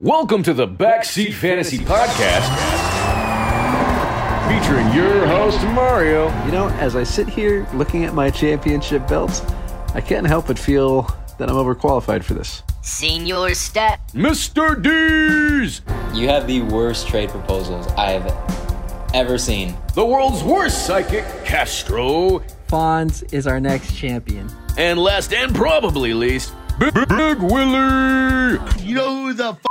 Welcome to the Backseat Fantasy Podcast, featuring your host, Mario. You know, as I sit here looking at my championship belts, I can't help but feel that I'm overqualified for this. Senior step. Mr. D's, You have the worst trade proposals I've ever seen. the world's worst psychic, Castro, Fonz is our next champion. and last and probably least, Big, Big Willie. You know who the f***ing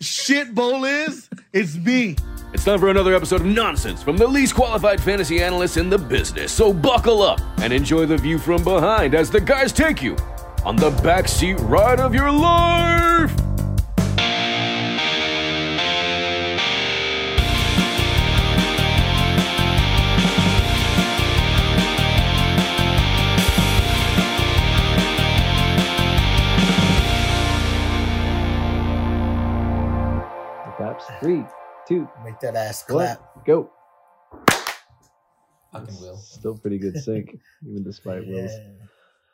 shit bowl is? It's me. It's time for another episode of nonsense from the least qualified fantasy analysts in the business. So buckle up and enjoy the view from behind as the guys take you on the backseat ride of your life. Three, two, Make that ass one, clap. go. Fucking will. Still pretty good sync, even despite Will's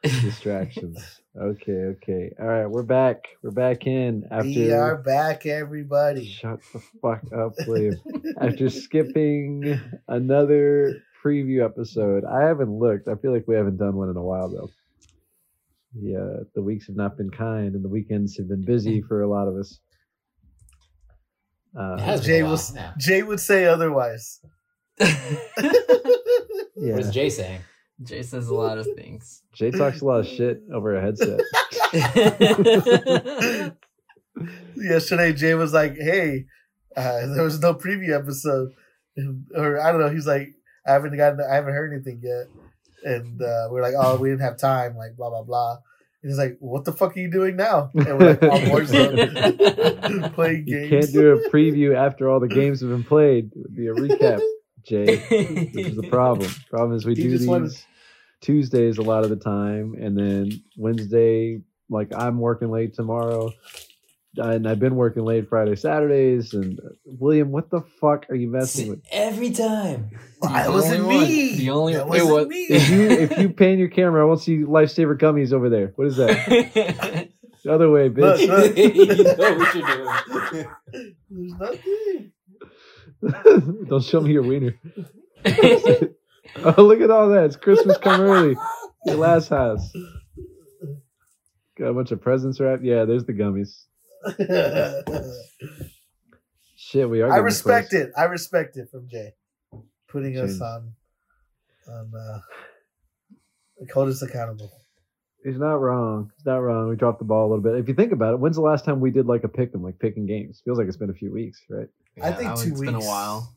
distractions. Okay, okay. All right, we're back. We're back in after. We are back, everybody. Shut the fuck up, William. after skipping another preview episode, I haven't looked. I feel like we haven't done one in a while though. Yeah, the weeks have not been kind, and the weekends have been busy for a lot of us. Uh, It has been Jay a was now. Jay would say otherwise. yeah, What is Jay saying? Jay says a lot of things. Jay talks a lot of shit over a headset. Yesterday, Jay was like, "Hey, uh, there was no preview episode," or I don't know. He's like, "I haven't gotten, I haven't heard anything yet," and uh, we're like, "Oh, we didn't have time." Like blah blah blah. He's like, "What the fuck are you doing now?" And we're like, "On Warzone, playing You can't do a preview after all the games have been played. It would be a recap, Jay. Which is the problem. Problem is we He do these wanted- Tuesdays a lot of the time, and then Wednesday, like I'm working late tomorrow, and I've been working late Friday, Saturdays. And uh, William, what the fuck are you messing with? Every time. That wasn't only one. me. The only- that wasn't what- me. If you if you pan your camera, I won't see lifesaver gummies over there. What is that? The other way, bitch. you know what you're doing. There's nothing. Don't show me your wiener. oh, look at all that. It's Christmas come early. Your last house. Got a bunch of presents wrapped. Yeah, there's the gummies. Shit, we are. I respect close. it. I respect it from Jay, putting us on, on, uh, like, hold us accountable. He's not wrong. He's not wrong. We dropped the ball a little bit. If you think about it, when's the last time we did like a pick 'em, like picking games? Feels like it's been a few weeks, right? I think that two one's been a while.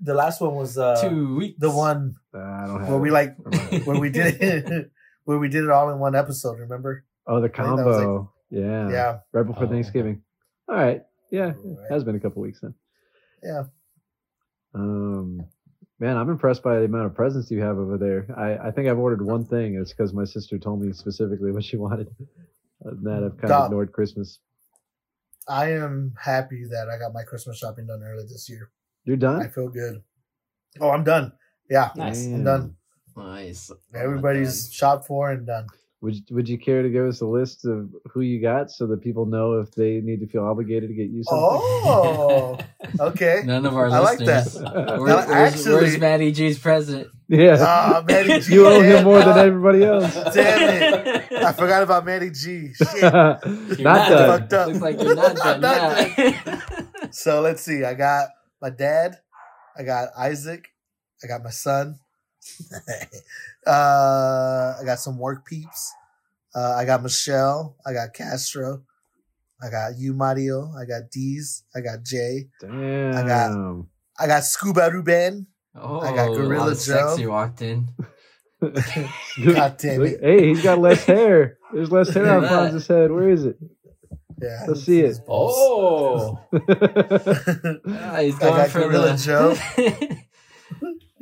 The last one was uh, Two weeks. the one Uh, I don't have. where we it. like Remember. where we did it, where we did it all in one episode. Remember? Oh, the think that was, like- combo. Yeah. Yeah, Right before Oh. Thanksgiving. All right. Yeah, it has been a couple weeks then. yeah. Um, man, I'm impressed by the amount of presents you have over there. I, I think I've ordered one thing. It's because my sister told me specifically what she wanted. Other that, I've kind of ignored Christmas. I am happy that I got my Christmas shopping done early this year. You're done? I feel good. Oh, I'm done. Yeah, Nice. I'm done. Nice. Everybody's shopped for and done. Would Would you care to give us a list of who you got so that people know if they need to feel obligated to get you something? Oh, okay. None of our I like that. Where- Now, where's, actually- where's Maddie G's present? yeah. Ah, Manny G. you owe him more than everybody else. Damn it. I forgot about Manny G. Shit. not not done. Fucked up. Looks like you're not done. Not yeah. So let's see. I got my dad. I got Isaac. I got my son. uh, I got some work peeps. Uh, I got Michelle. I got Castro. I got you, Mario. I got D's. I got Jay. Damn. I got- I got Scuba Ruben. Oh, I got Gorilla a lot of Joe. Sexy walked in. God damn it. Hey, he's got less hair. There's less hair on Look. Fonz's head. Where is it? Yeah. Let's see it. Oh. Ah, he's I got for Gorilla the Joe.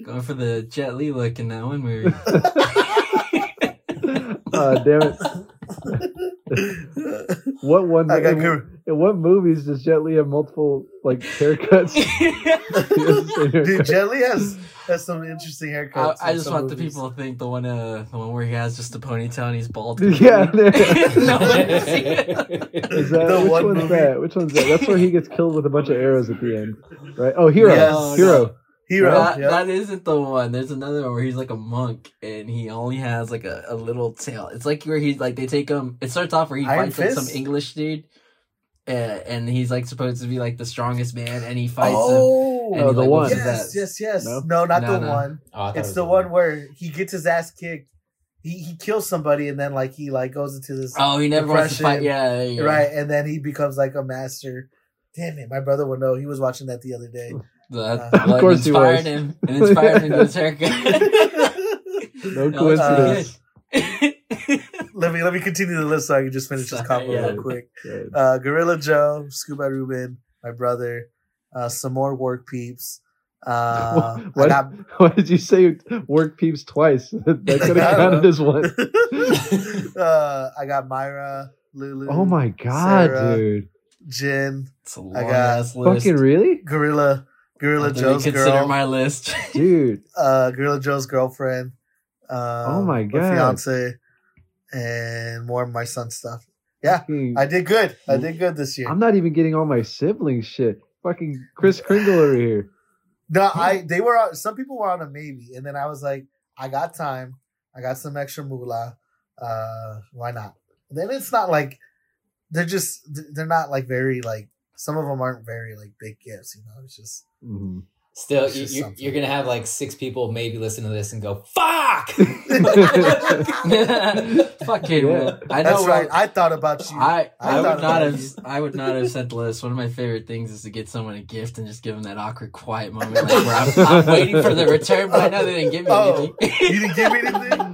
Going for the Jet Li look in that one movie. oh, damn it. What one? I got Gor- in what movies does Jet Li have multiple like haircuts? Dude, Jet Li has has some interesting haircuts. I in just some want the people to think the one, uh, the one where he has just a ponytail and he's bald. yeah. no one's seen it. Is that The which one one's movie- that? Which one's that? That's where he gets killed with a bunch of arrows at the end, right? Oh, hero, Yes. hero. Hero. That, yeah. that isn't the one. There's another one where he's like a monk and he only has like a, a little tail. It's like where he's like they take him. It starts off where he Iron fights like some English dude, uh, and he's like supposed to be like the strongest man, and he fights him. oh, And Oh, he, the like, one. yes, that. yes, yes. No? No, not No, the no. one. Oh, I thought it It's the one where he gets his ass kicked. He he kills somebody and then like he like goes into this Oh, he never wants to fight. Depression. Yeah, there you go. right, and then he becomes like a master. Damn it, my brother would know. He was watching that the other day. That, Of what course he inspired was. him. It inspired him to his haircut. No coincidence. good. let me let me continue the list so I can just finish this Sorry, combo yeah. real quick. Right. Uh, Gorilla Joe, Scuba Ruben, my brother, uh, some more work peeps. Uh, What? got Why did you say work peeps twice? that could have counted as one. uh, I got Myra, Lulu. Oh my god, Sarah, dude! Jin, It's a long I got ass list. Fucking really, Gorilla, Gorilla Joe's consider girl, my list. dude? uh, Gorilla Joe's girlfriend. Uh, Oh my God. fiance, and more of my son stuff. Yeah, Fucking- I did good. I did good this year. I'm not even getting all my siblings shit. Fucking Chris Kringle over here. No, I they were on, some people were on a maybe, and then I was like, I got time, I got some extra moolah. Uh, why not? then it's not like they're just they're not like very like some of them aren't very like big gifts. You know, it's just Mhm. Still, It's you, just you're, you're gonna have like six people maybe listen to this and go, "Fuck!" Fucking, Yeah. I know. that's right. what- I thought about you. I, I I would not have you. I would not have sent the list. One of my favorite things is to get someone a gift and just give them that awkward quiet moment like where I'm, I'm waiting for the return, but I know they didn't give me Oh, anything. you didn't give me anything.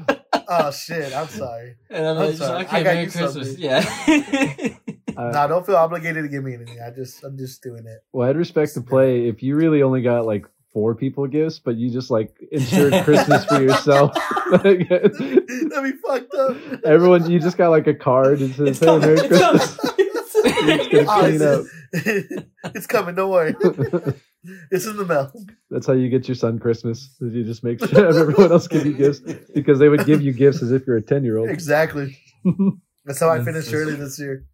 Oh shit! I'm sorry. and I'm I'm like, sorry. okay, I got Merry you Christmas. something. Yeah. Uh, no, don't feel obligated to give me anything. I just I'm just doing it. well, I'd respect the play if you really only got like four people gifts, but you just like ensured Christmas for yourself. That'd be fucked up. Everyone, you just got like a card and says, It's "Hey, coming, Merry. Christmas." It's gonna Oh, clean up. it's, it's coming. Don't worry. It's in the mail. That's how you get your son Christmas. Is you just make sure everyone else give you gifts because they would give you gifts as if you're a ten year old. Exactly. That's how I finished early this year.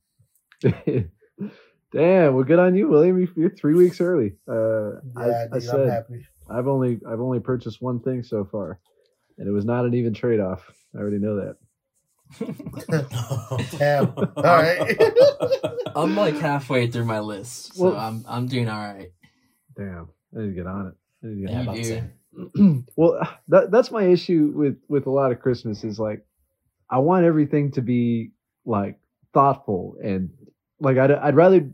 Damn, well, good on you, William. You- You're three weeks early. Uh, Yeah, I, I dude, I'm said happy. I've only I've only purchased one thing so far, and it was not an even trade off. I already know that. Damn. All right. I'm like halfway through my list, so Well- I'm I'm doing all right. Damn, I need to get on it. I need to get Yeah, on about the do. same. well that that's my issue with with a lot of christmas is like i want everything to be like thoughtful and like i'd, I'd rather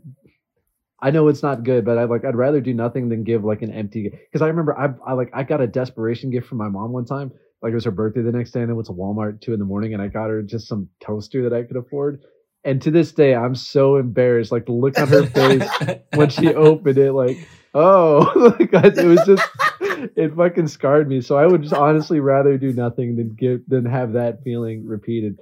i know it's not good but i'd like i'd rather do nothing than give like an empty because i remember I, I like i got a desperation gift from my mom one time like it was her birthday the next day and i went to walmart at two in the morning and i got her just some toaster that i could afford and to this day i'm so embarrassed like the look on her face when she opened it, like, oh, like I, it was just, it fucking scarred me. So I would just honestly rather do nothing than give than have that feeling repeated.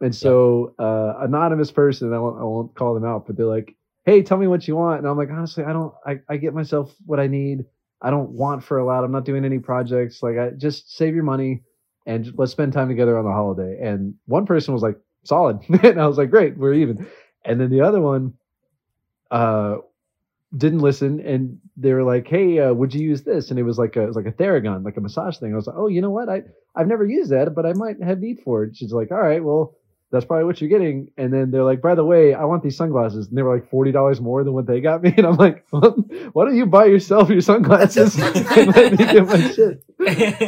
And so, uh, anonymous person, I won't, I won't call them out, but they're like, hey, tell me what you want. And I'm like, honestly, I don't, I, I get myself what I need. I don't want for a lot. I'm not doing any projects. Like, I just save your money and let's spend time together on the holiday. And one person was like, solid. and I was like, great, we're even. And then the other one, uh, didn't listen and they were like hey uh, would you use this and it was like a it was like a theragun like a massage thing i was like oh you know what i i've never used that but i might have need for it she's like all right well that's probably what you're getting and then they're like by the way i want these sunglasses and they were like $40 more than what they got me and i'm like well, why don't you buy yourself your sunglasses and let me get my shit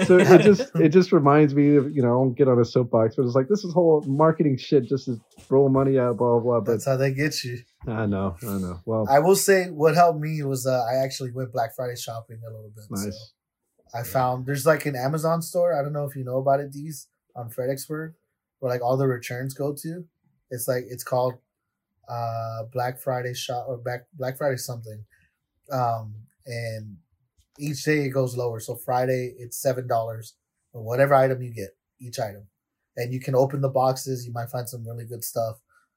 so it just it just reminds me of you know i won't get on a soapbox but it's like this is whole marketing shit just to roll money out blah blah blah but That's how they get you. i know i know well I will say what helped me was uh, I actually went Black Friday shopping a little bit. nice So I found there's like an Amazon store. I don't know if you know about it, these on Fredericksburg, where like all the returns go to. It's like it's called uh Black Friday shop or back Black Friday something. Um and each day it goes lower. So Friday it's seven dollars for whatever item you get, each item. And you can open the boxes, you might find some really good stuff.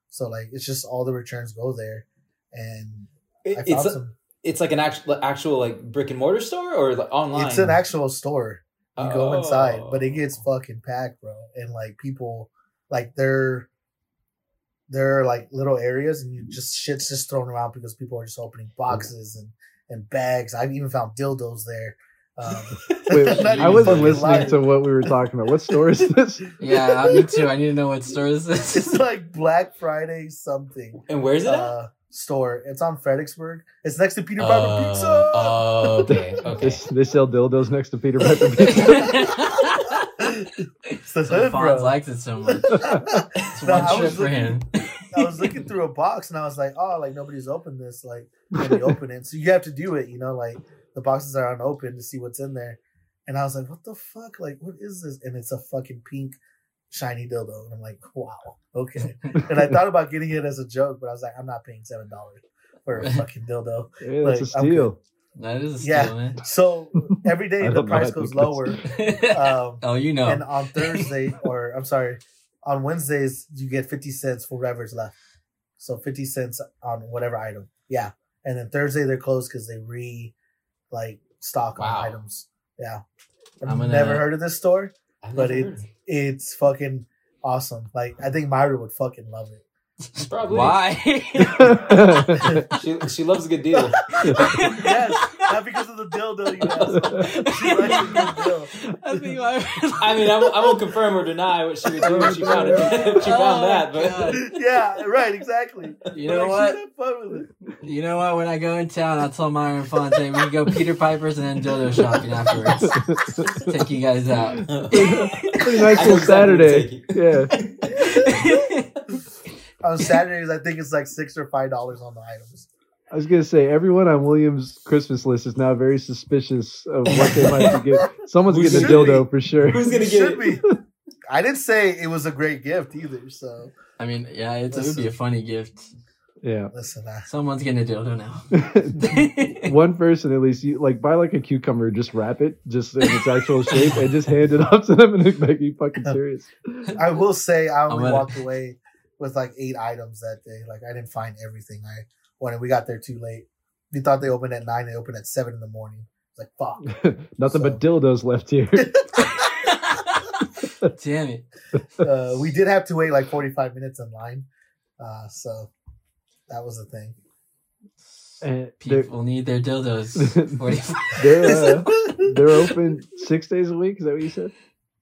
So like it's just all the returns go there. and It- I it's a- some. it's like an actual actual like brick and mortar store or like online. It's an actual store. You go inside, Oh. but it gets fucking packed, bro. And like people, like they're there are like little areas, and you just shit's just thrown around because people are just opening boxes and and bags. I've even found dildos there. Um, Wait, I'm not I even wasn't listening lying. to what we were talking about. What store is this? Yeah, uh, me too. I need to know what store is this. It's like Black Friday something And where's it at? uh, store. It's on Fredericksburg. It's next to Peter Piper Uh, Pizza. oh, okay, okay. They, they sell dildos next to Peter Piper Pizza. It's the So hood, Fonz bro. likes it so much. It's No, one I trip was for looking- him. I was looking through a box and I was like, oh, like nobody's opened this. Like, let me open it. So you have to do it, you know, like the boxes are unopened to see what's in there. And I was like, what the fuck? Like, what is this? And it's a fucking pink shiny dildo. And I'm like, wow, okay. And I thought about getting it as a joke, but I was like, I'm not paying $7 for a fucking dildo. Hey, that's Like, a I'm steal. That is a steal, Yeah. man. So every day the don't know, I price goes lower. Um, oh, you know. and on Thursday, or I'm sorry, on Wednesdays, you get 50 cents for whatever's left. So 50 cents on whatever item. Yeah. And then Thursday, they're closed because they re like stock Wow. on items. Yeah. I've I'm gonna- never heard of this store. But never it- heard It's fucking awesome. Like, I think Myra would fucking love it. It. Probably. Why? She she loves a good deal. Yes. Not because of the dildo, you asshole. She likes a good deal. I think I, I mean, I won't, I won't confirm or deny what she would do if she found it. if she found Oh, that, but God. Yeah, right, exactly. You know Like, what? She'd have fun with it. You know what? When I go in town, I'll tell Myron Fonte we go Peter Piper's and then dildo shopping afterwards. Take you guys out. Pretty nice I little Saturday. Yeah. On Saturdays, I think it's like six or five dollars on the items. I was gonna say everyone on Williams' Christmas list is now very suspicious of what they might be getting. Someone's We getting a dildo be. for sure. who's gonna get it? be. I didn't say it was a great gift either. So I mean, yeah, it's, it would be a funny gift. Yeah. listen, I, Someone's getting a dildo now. One person at least, you like buy like a cucumber, just wrap it just in its actual shape, and just hand it off to them, and it's like, "You fucking serious?" I will say I I'm only gonna- walked away with like eight items that day. Like I didn't find everything I wanted. We got there too late. We thought they opened at nine. They opened at seven in the morning. It's like fuck. Nothing So- but dildos left here. Damn it. Uh, we did have to wait like forty five minutes in line. Uh, so that was the thing. And People need their dildos. 45. they're, uh, they're open six days a week. Is that what you said?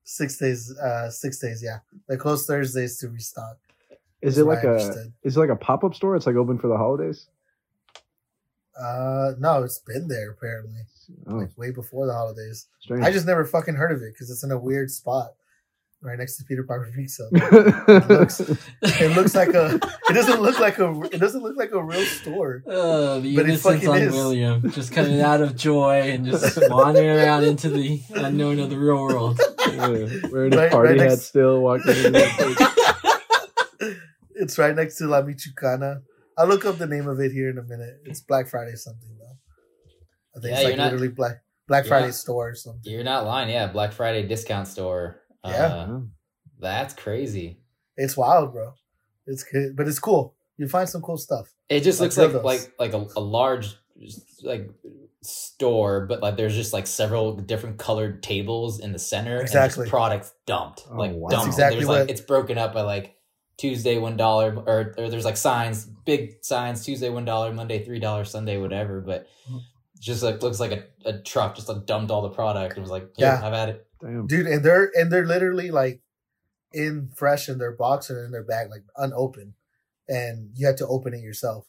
six days. Uh, six days. Yeah, they close Thursdays to restock. Is it like I a understood. is it like a pop up store? It's like open for the holidays. Uh, no, it's been there apparently, Oh, like way before the holidays. strange. I just never fucking heard of it because it's in a weird spot, right next to Peter Piper Pizza. It looks, it looks like a. It doesn't look like a. It doesn't look like a real store. Oh, the But it innocence fucking on is. William. Just coming out of joy and just wandering around into the unknown of the real world. Yeah, wearing a Right- party right hat next- still, walking into that place. It's right next to La Michoacana. I'll look up the name of it here in a minute. It's Black Friday something though. I think Yeah, it's like not- literally Black Black Friday not- store or something. You're not lying. Yeah, Black Friday discount store. Yeah. Uh, Oh. that's crazy. It's wild, bro. It's good, but it's cool. You find some cool stuff. It just Like looks like like like a, a large like store, but like there's just like several different colored tables in the center Exactly. and just products dumped. Oh, like wow. dumped. That's exactly there's like it's broken up by like Tuesday one dollar or, or there's like signs, big signs, Tuesday one dollar, Monday three dollars, Sunday whatever, but just like looks like a, a truck just like dumped all the product and was like, yeah, Yeah. have at it. Damn. dude and they're and they're literally like in fresh in their box or in their bag like unopened and you have to open it yourself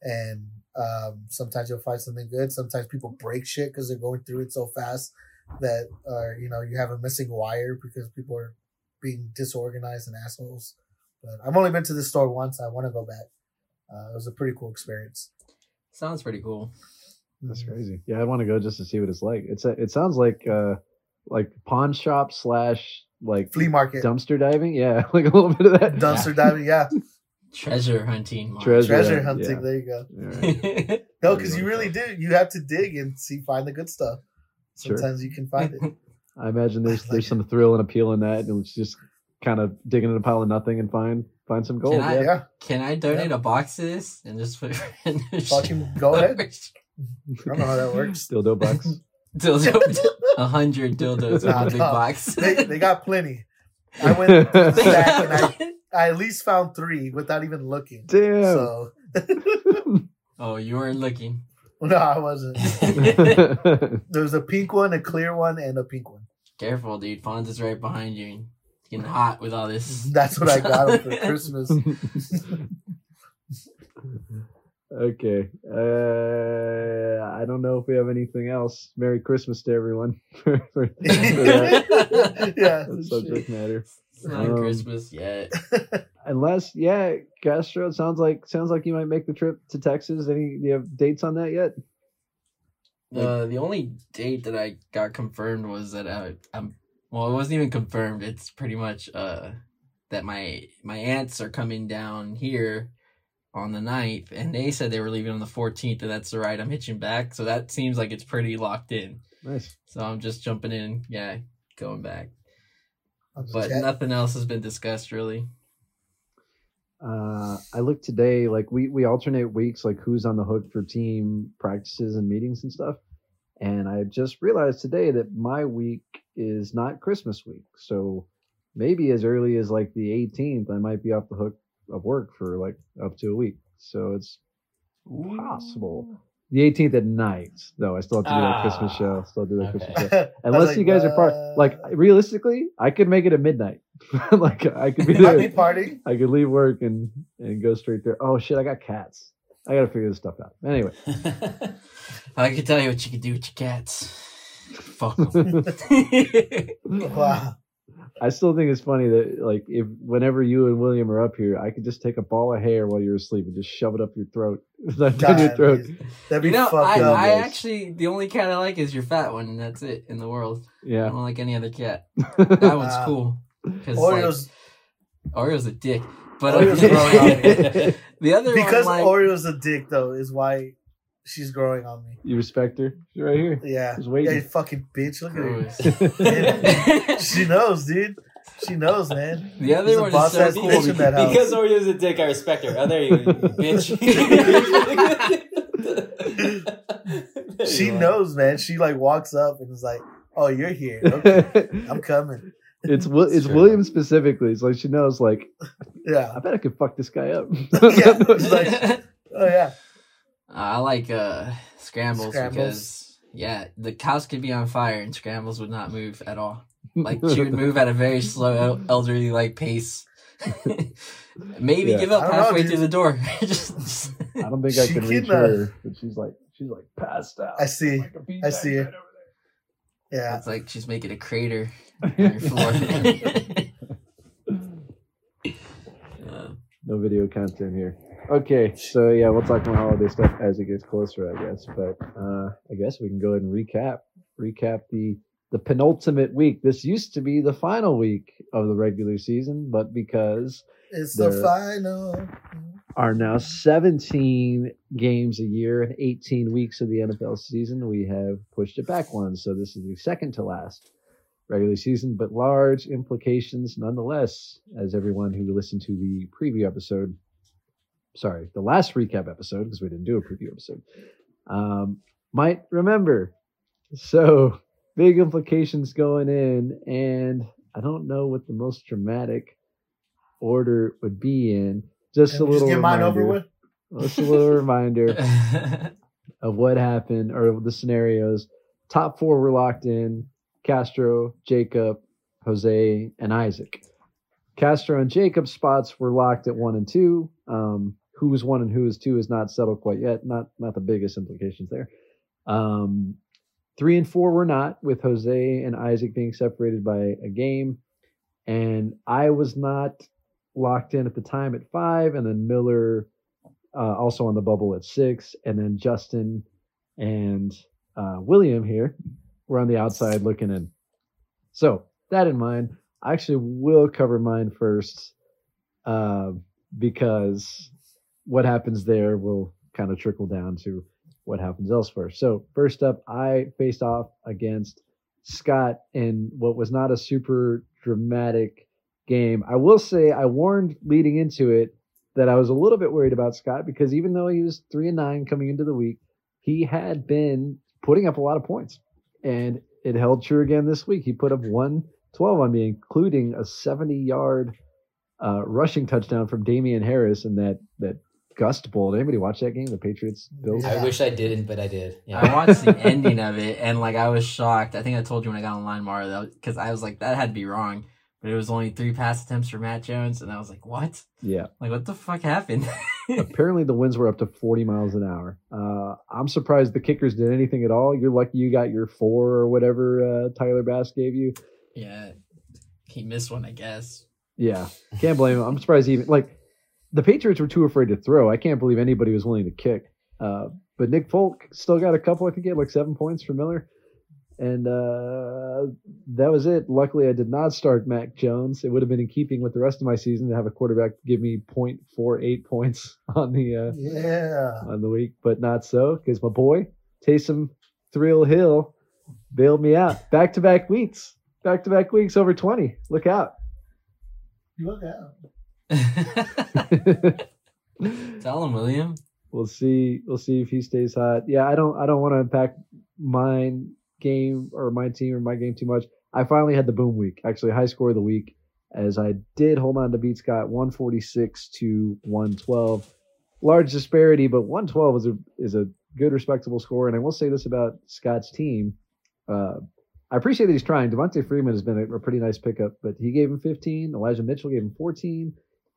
and um sometimes you'll find something good sometimes people break shit because they're going through it so fast that uh you know you have a missing wire because people are being disorganized and assholes but i've only been to this store once i want to go back uh, it was a pretty cool experience Sounds pretty cool. That's crazy. Yeah, I'd want to go just to see what it's like. It's a, it sounds like uh like pawn shop slash like flea market dumpster diving. Yeah, like a little bit of that. dumpster diving yeah Treasure hunting. Treasure. treasure hunting yeah. there you go All right. no because you really do you have to dig and see find the good stuff Sure. sometimes you can find it I imagine there's like there's it. some thrill and appeal in that, and it's just kind of digging in a pile of nothing and find. find some gold. Can I- yeah. Yeah, Can I donate a box of this and just put it in the fucking go ahead. I don't know how that works. Dildo bucks. Dildo, a hundred dildos with Nah, a big no. box. They, they got plenty. I went through the stack and I, I at least found three without even looking. Damn. So oh, you weren't looking. no, I wasn't. There was a pink one, a clear one, and a pink one. Careful, dude. Fonz is right behind you. And It's getting hot with all this. That's what I got him for Christmas. okay. Uh, I don't know if we have anything else. Merry Christmas to everyone for, for, for that yeah. subject matter. It's not Um, Christmas yet. Unless, yeah, Castro. Sounds like sounds like you might make the trip to Texas. Any? Do you have dates on that yet? Uh, the only date that I got confirmed was that uh, I'm. Well, it wasn't even confirmed. It's pretty much uh that my my aunts are coming down here on the 9th, and they said they were leaving on the 14th, and that's the ride I'm hitching back. So that seems like it's pretty locked in. Nice. So I'm just jumping in, yeah, going back. But jet. nothing else has been discussed really. Uh, I looked today. Like we we alternate weeks, like who's on the hook for team practices and meetings and stuff. And I just realized today that my week is not Christmas week, so maybe as early as like the 18th, I might be off the hook of work for like up to a week. So it's possible. The 18th at night, though. I still have to do that Christmas Ah, show. Still do that okay. Christmas show. Unless like, you guys are part, uh, like realistically, I could make it at midnight. like I could be there. be partying. I could leave work and and go straight there. Oh shit, I got cats. I gotta figure this stuff out. Anyway, I can tell you what you can do with your cats. Fuck 'em. Wow. I still think it's funny that like if whenever you and William are up here, I could just take a ball of hair while you're asleep and just shove it up your throat, down your throat. That'd be you know, fucked I, up. I actually the only cat I like is your fat one, and that's it in the world. Yeah. I Yeah, don't like any other cat. That one's Wow. cool. 'Cause, Oreos like, Oreo's a dick, but Oreo's growing on me. the other because one, like, Oreo's a dick though is why she's growing on me. you respect her. She's right here. Yeah. Just Yeah, waiting. you fucking bitch. Look at her. She knows, dude. She knows, man. the She's other a one is boss so ass cool. bitch in that house. because Oreo's a dick, I respect her. Oh, there you go, bitch. She knows, man. She like walks up and is like, "Oh, you're here. Okay, I'm coming." It's Wi- it's Sure. William specifically. It's like she knows. Like Yeah. I bet I could fuck this guy up. Yeah. Like, oh yeah. I like uh scrambles, Scrambles. because yeah, the house could be on fire and scrambles would not move at all. Like she would move at a very slow elderly like pace. Maybe Yeah. give up I don't know, halfway dude. through the door. just, just- I don't think I She can reach her, but she's like she's like passed out. I see. Like I see right Yeah. it's like she's making a crater on there. your. Uh, no video content here. Okay, so yeah, we'll talk more holiday stuff as it gets closer, I guess. But uh, I guess we can go ahead and recap recap the the penultimate week. This used to be the final week of the regular season, but because It's the final. are now 17 games a year and 18 weeks of the NFL season, we have pushed it back one. So this is the second to last regular season, but large implications nonetheless, as everyone who listened to the preview episode, sorry, the last recap episode, because we didn't do a preview episode, um, might remember. So big implications going in, and I don't know what the most dramatic order would be in. Just Can a we just little get mine reminder. over with? Just a little reminder of what happened or the scenarios. Top four were locked in Castro, Jacob, Jose, and Isaac. Castro and Jacob's spots were locked at one and two. Um, who is one and who is two is not settled quite yet. Not not the biggest implications there. Um, three and four were not, with Jose and Isaac being separated by a game. And I was not locked in at the time at five, and then Miller uh, also on the bubble at six, and then Justin and uh, William here were on the outside looking in. So that in mind, I actually will cover mine first uh, because what happens there will kind of trickle down to what happens elsewhere. So first up, I faced off against Scott in what was not a super dramatic game. I will say I warned leading into it that I was a little bit worried about Scott because even though he was three and nine coming into the week, he had been putting up a lot of points, and it held true again this week. He put up one twelve on me, including a seventy yard uh, rushing touchdown from Damien Harris in that that Gust Bowl. Did anybody watch that game? The Patriots Bills. I wish I didn't, but I did. Yeah. I watched the ending of it and like I was shocked. I think I told you when I got online, Mara, because I was like, that had to be wrong. But it was only three pass attempts for Mac Jones, and I was like, what? Yeah. Like, what the fuck happened? Apparently, the winds were up to 40 miles an hour. Uh, I'm surprised the kickers did anything at all. You're lucky you got your four or whatever uh, Tyler Bass gave you. yeah, he missed one, I guess. Yeah, can't blame him. I'm surprised he even like the Patriots were too afraid to throw. I can't believe anybody was willing to kick. Uh, but Nick Folk still got a couple. I think he had like seven points for Miller, and uh, that was it. Luckily, I did not start Mac Jones. It would have been in keeping with the rest of my season to have a quarterback give me 0.48 points on the uh, Yeah. on the week, but not so because my boy Taysom Thrill Hill bailed me out. Back to back weeks, back to back weeks over 20. Look out. Look out. Tell him, William. we'll see. We'll see if he stays hot. Yeah, I don't. I don't want to impact mine game or my team or my game too much. I finally had the boom week, actually high score of the week, as I did hold on to beat Scott 146 to 112. Large disparity, but 112 is a is a good respectable score. And I will say this about Scott's team. Uh, I appreciate that he's trying. Devonta Freeman has been a, a pretty nice pickup, but he gave him 15. Elijah Mitchell gave him 14.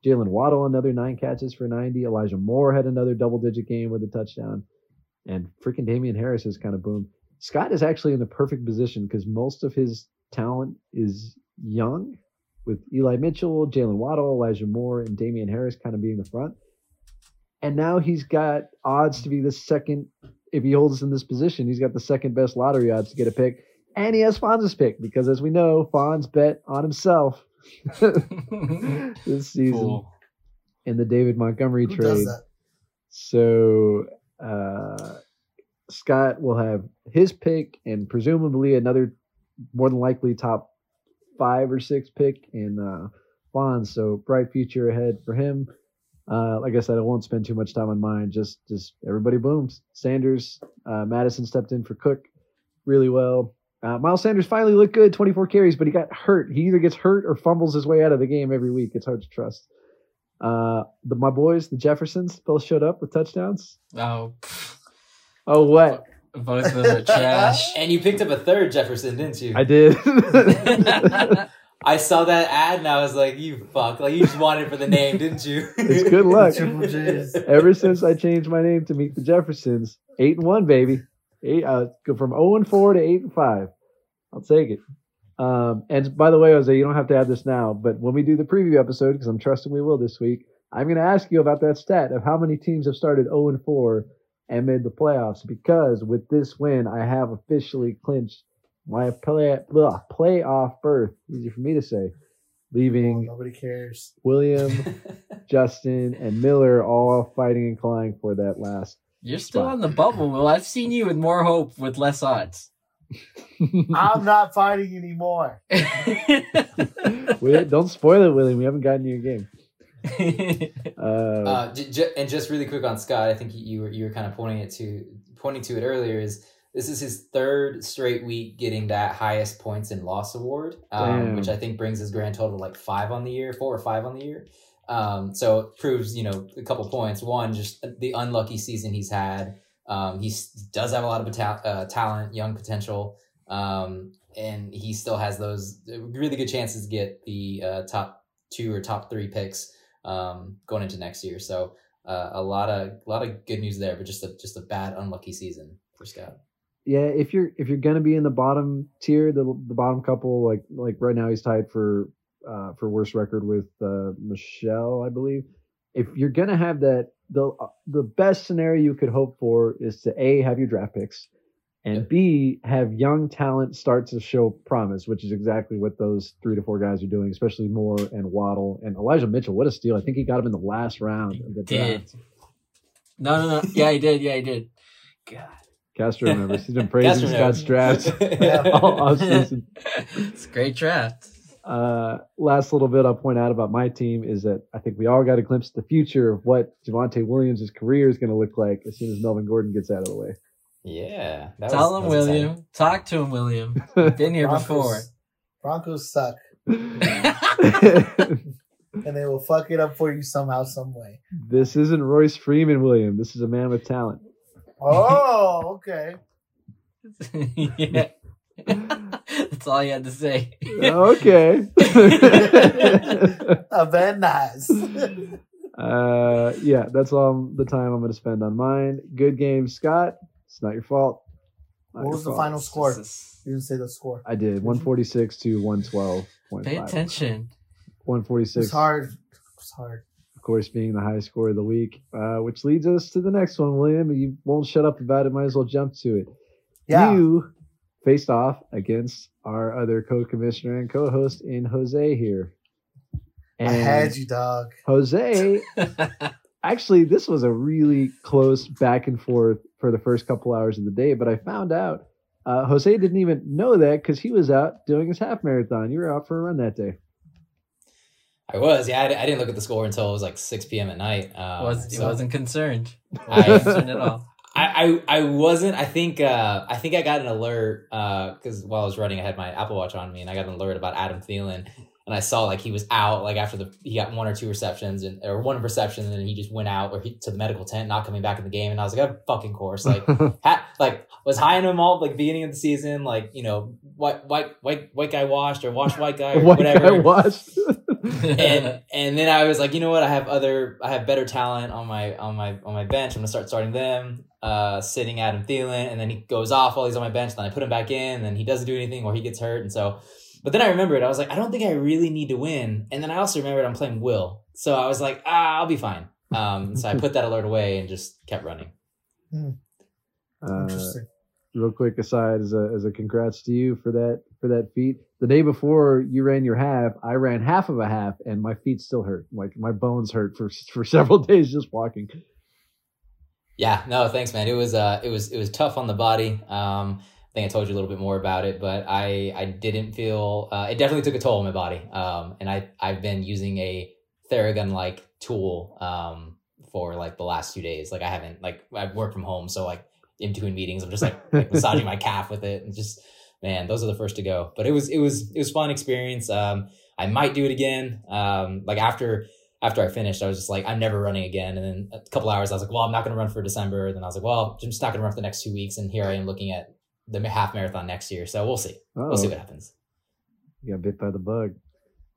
Jaylen Waddle another nine catches for 90. Elijah Moore had another double digit game with a touchdown. And freaking Damien Harris has kind of boomed. Scott is actually in the perfect position because most of his talent is young, with Eli Mitchell, Jaylen Waddle, Elijah Moore, and Damien Harris kind of being the front. And now he's got odds to be the second, if he holds us in this position, he's got the second best lottery odds to get a pick. And he has Fonz's pick because, as we know, Fonz bet on himself this season Cool. in the David Montgomery Who trade. does that? So uh, Scott will have his pick and presumably another more than likely top five or six pick in uh. So bright future ahead for him. Uh, like I said, I won't spend too much time on mine. Just, just everybody booms. Sanders, uh, Mattison stepped in for Cook really well. Uh, Miles Sanders finally looked good, 24 carries, but he got hurt. He either gets hurt or fumbles his way out of the game every week. It's hard to trust. Uh, the my boys, the Jeffersons, both showed up with touchdowns. Oh, Oh, what both of them are trash. And you picked up a third Jefferson, didn't you? I did. I saw that ad and I was like, "You fuck!" Like you just wanted it for the name, didn't you? it's good luck. Ever since I changed my name to meet the Jeffersons, eight and one, baby. Eight, uh, go from zero and four to eight and five. I'll take it. Um, and by the way, Jose, you don't have to add this now, but when we do the preview episode, because I'm trusting we will this week, I'm going to ask you about that stat of how many teams have started 0 and 4 and made the playoffs. Because with this win, I have officially clinched my play, blah, playoff berth. Easy for me to say. Leaving oh, Nobody cares. William, Justin, and Miller all fighting and clawing for that last. You're still on the bubble, Will. I've seen you with more hope with less odds. I'm not fighting anymore. We- don't spoil it, William. We haven't gotten to your game. Uh, Uh, j- j- and just really quick on Scott, I think you were you were kind of pointing it to pointing to it earlier. Is this is his third straight week getting that highest points and loss award, um, which I think brings his grand total like five on the year, four or five on the year. Um, so it proves you know a couple points. One, just the unlucky season he's had. Um, he does have a lot of uh, talent, young potential, um, and he still has those really good chances to get the uh, top two or top three picks um, going into next year. So uh, a lot of a lot of good news there, but just a just a bad unlucky season for Scott. yeah, if you're if you're gonna be in the bottom tier, the the bottom couple, like like right now he's tied for uh for worst record with uh Michelle, I believe. If you're gonna have that, the the best scenario you could hope for is to a have your draft picks, and Yep. b have young talent start to show promise, which is exactly what those three to four guys are doing, especially Moore and Waddle and Elijah Mitchell. What a steal! I think he got him in the last round of the did. draft. No, no, no. Yeah, he did. Yeah, he did. God. Castro remembers. He's been praising Scott's knows. all offseason. it's a great draft. Uh, last little bit I'll point out about my team is that I think we all got a glimpse of the future of what Javonte Williams' career is going to look like as soon as Melvin Gordon gets out of the way. Yeah. That Tell was- him, that was William. exciting. Talk to him, William. Been here before. Broncos suck, and they will fuck it up for you somehow, some way. this isn't Royce Freeman, William. This is a man with talent. Oh, okay. yeah. That's all you had to say. okay. Very nice. uh, yeah, that's all the time I'm going to spend on mine. Good game, Scott. It's not your fault. Not What your was the final score? Is- You didn't say the score. I did 146 to 112.5. Pay attention. 146. It's hard. It's hard. of course, being the high score of the week, uh, which leads us to the next one, William. You won't shut up about it. Might as well jump to it. Yeah. You faced off against our other co-commissioner and co-host in Jose here. I had you, dog. Jose, actually, this was a really close back and forth for the first couple hours of the day, but I found out uh, Jose didn't even know that because he was out doing his half marathon. You were out for a run that day. I was, yeah. I, I didn't look at the score until it was like 6 p.m. at night. Um, was, he so wasn't concerned. I- concerned at all. I, I I wasn't. I think uh, I think I got an alert because while I was running, I had my Apple Watch on me, and I got an alert about Adam Thielen, and I saw like he was out like after the he got one or two receptions and or one reception, and then he just went out or he to the medical tent, not coming back in the game, and I was like, of fucking course, like ha, like was high on him all like beginning of the season, like you know white white white white guy washed or washed white guy or What whatever I watched. and and then I was like, you know what? I have other, I have better talent on my on my on my bench. I'm gonna start starting them. Uh, sitting Adam Thielen, and then he goes off while he's on my bench. Then I put him back in, and then he doesn't do anything, or he gets hurt, and so. But then I remembered, I was like, I don't think I really need to win. And then I also remembered I'm playing Will, so I was like, ah, I'll be fine. Um, so I put that alert away and just kept running. Uh, Interesting. real quick aside as a, as a congrats to you for that for that feat the day before you ran your half i ran half of a half and my feet still hurt like my bones hurt for for several days just walking Yeah, no, thanks, man. It was uh, it was it was tough on the body. Um, I think I told you a little bit more about it, but I I didn't feel uh, it definitely took a toll on my body. Um, and I I've been using a Theragun like tool um for like the last two days. Like I haven't like I work from home, so like in between meetings, I'm just like, like massaging my calf with it, and just man, those are the first to go. But it was it was it was fun experience. Um, I might do it again. Um, like after after I finished, I was just like, I'm never running again. And then a couple hours, I was like, well, I'm not going to run for December. And then I was like, well, I'm just not going to run for the next two weeks. And here I am looking at the half marathon next year. So we'll see. oh We'll see what happens. you got bit by the bug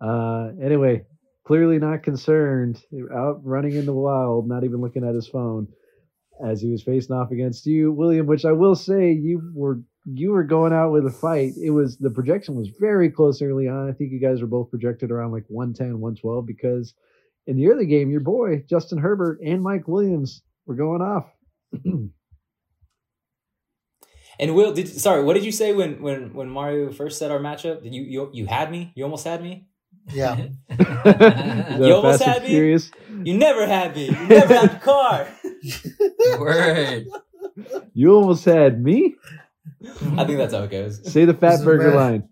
uh anyway clearly not concerned out running in the wild not even looking at his phone as he was facing off against you william which i will say you were you were going out with a fight it was the projection was very close early on i think you guys were both projected around like 110 112 because in the early game your boy justin herbert and mike williams were going off And Will, did sorry, what did you say when when when Mario first said our matchup? Did you you you had me? You almost had me. Yeah. The You almost had me? Furious. You never had me. You never had the car. Word. You almost had me. I think that's how it goes. Say the fat burger bad. line.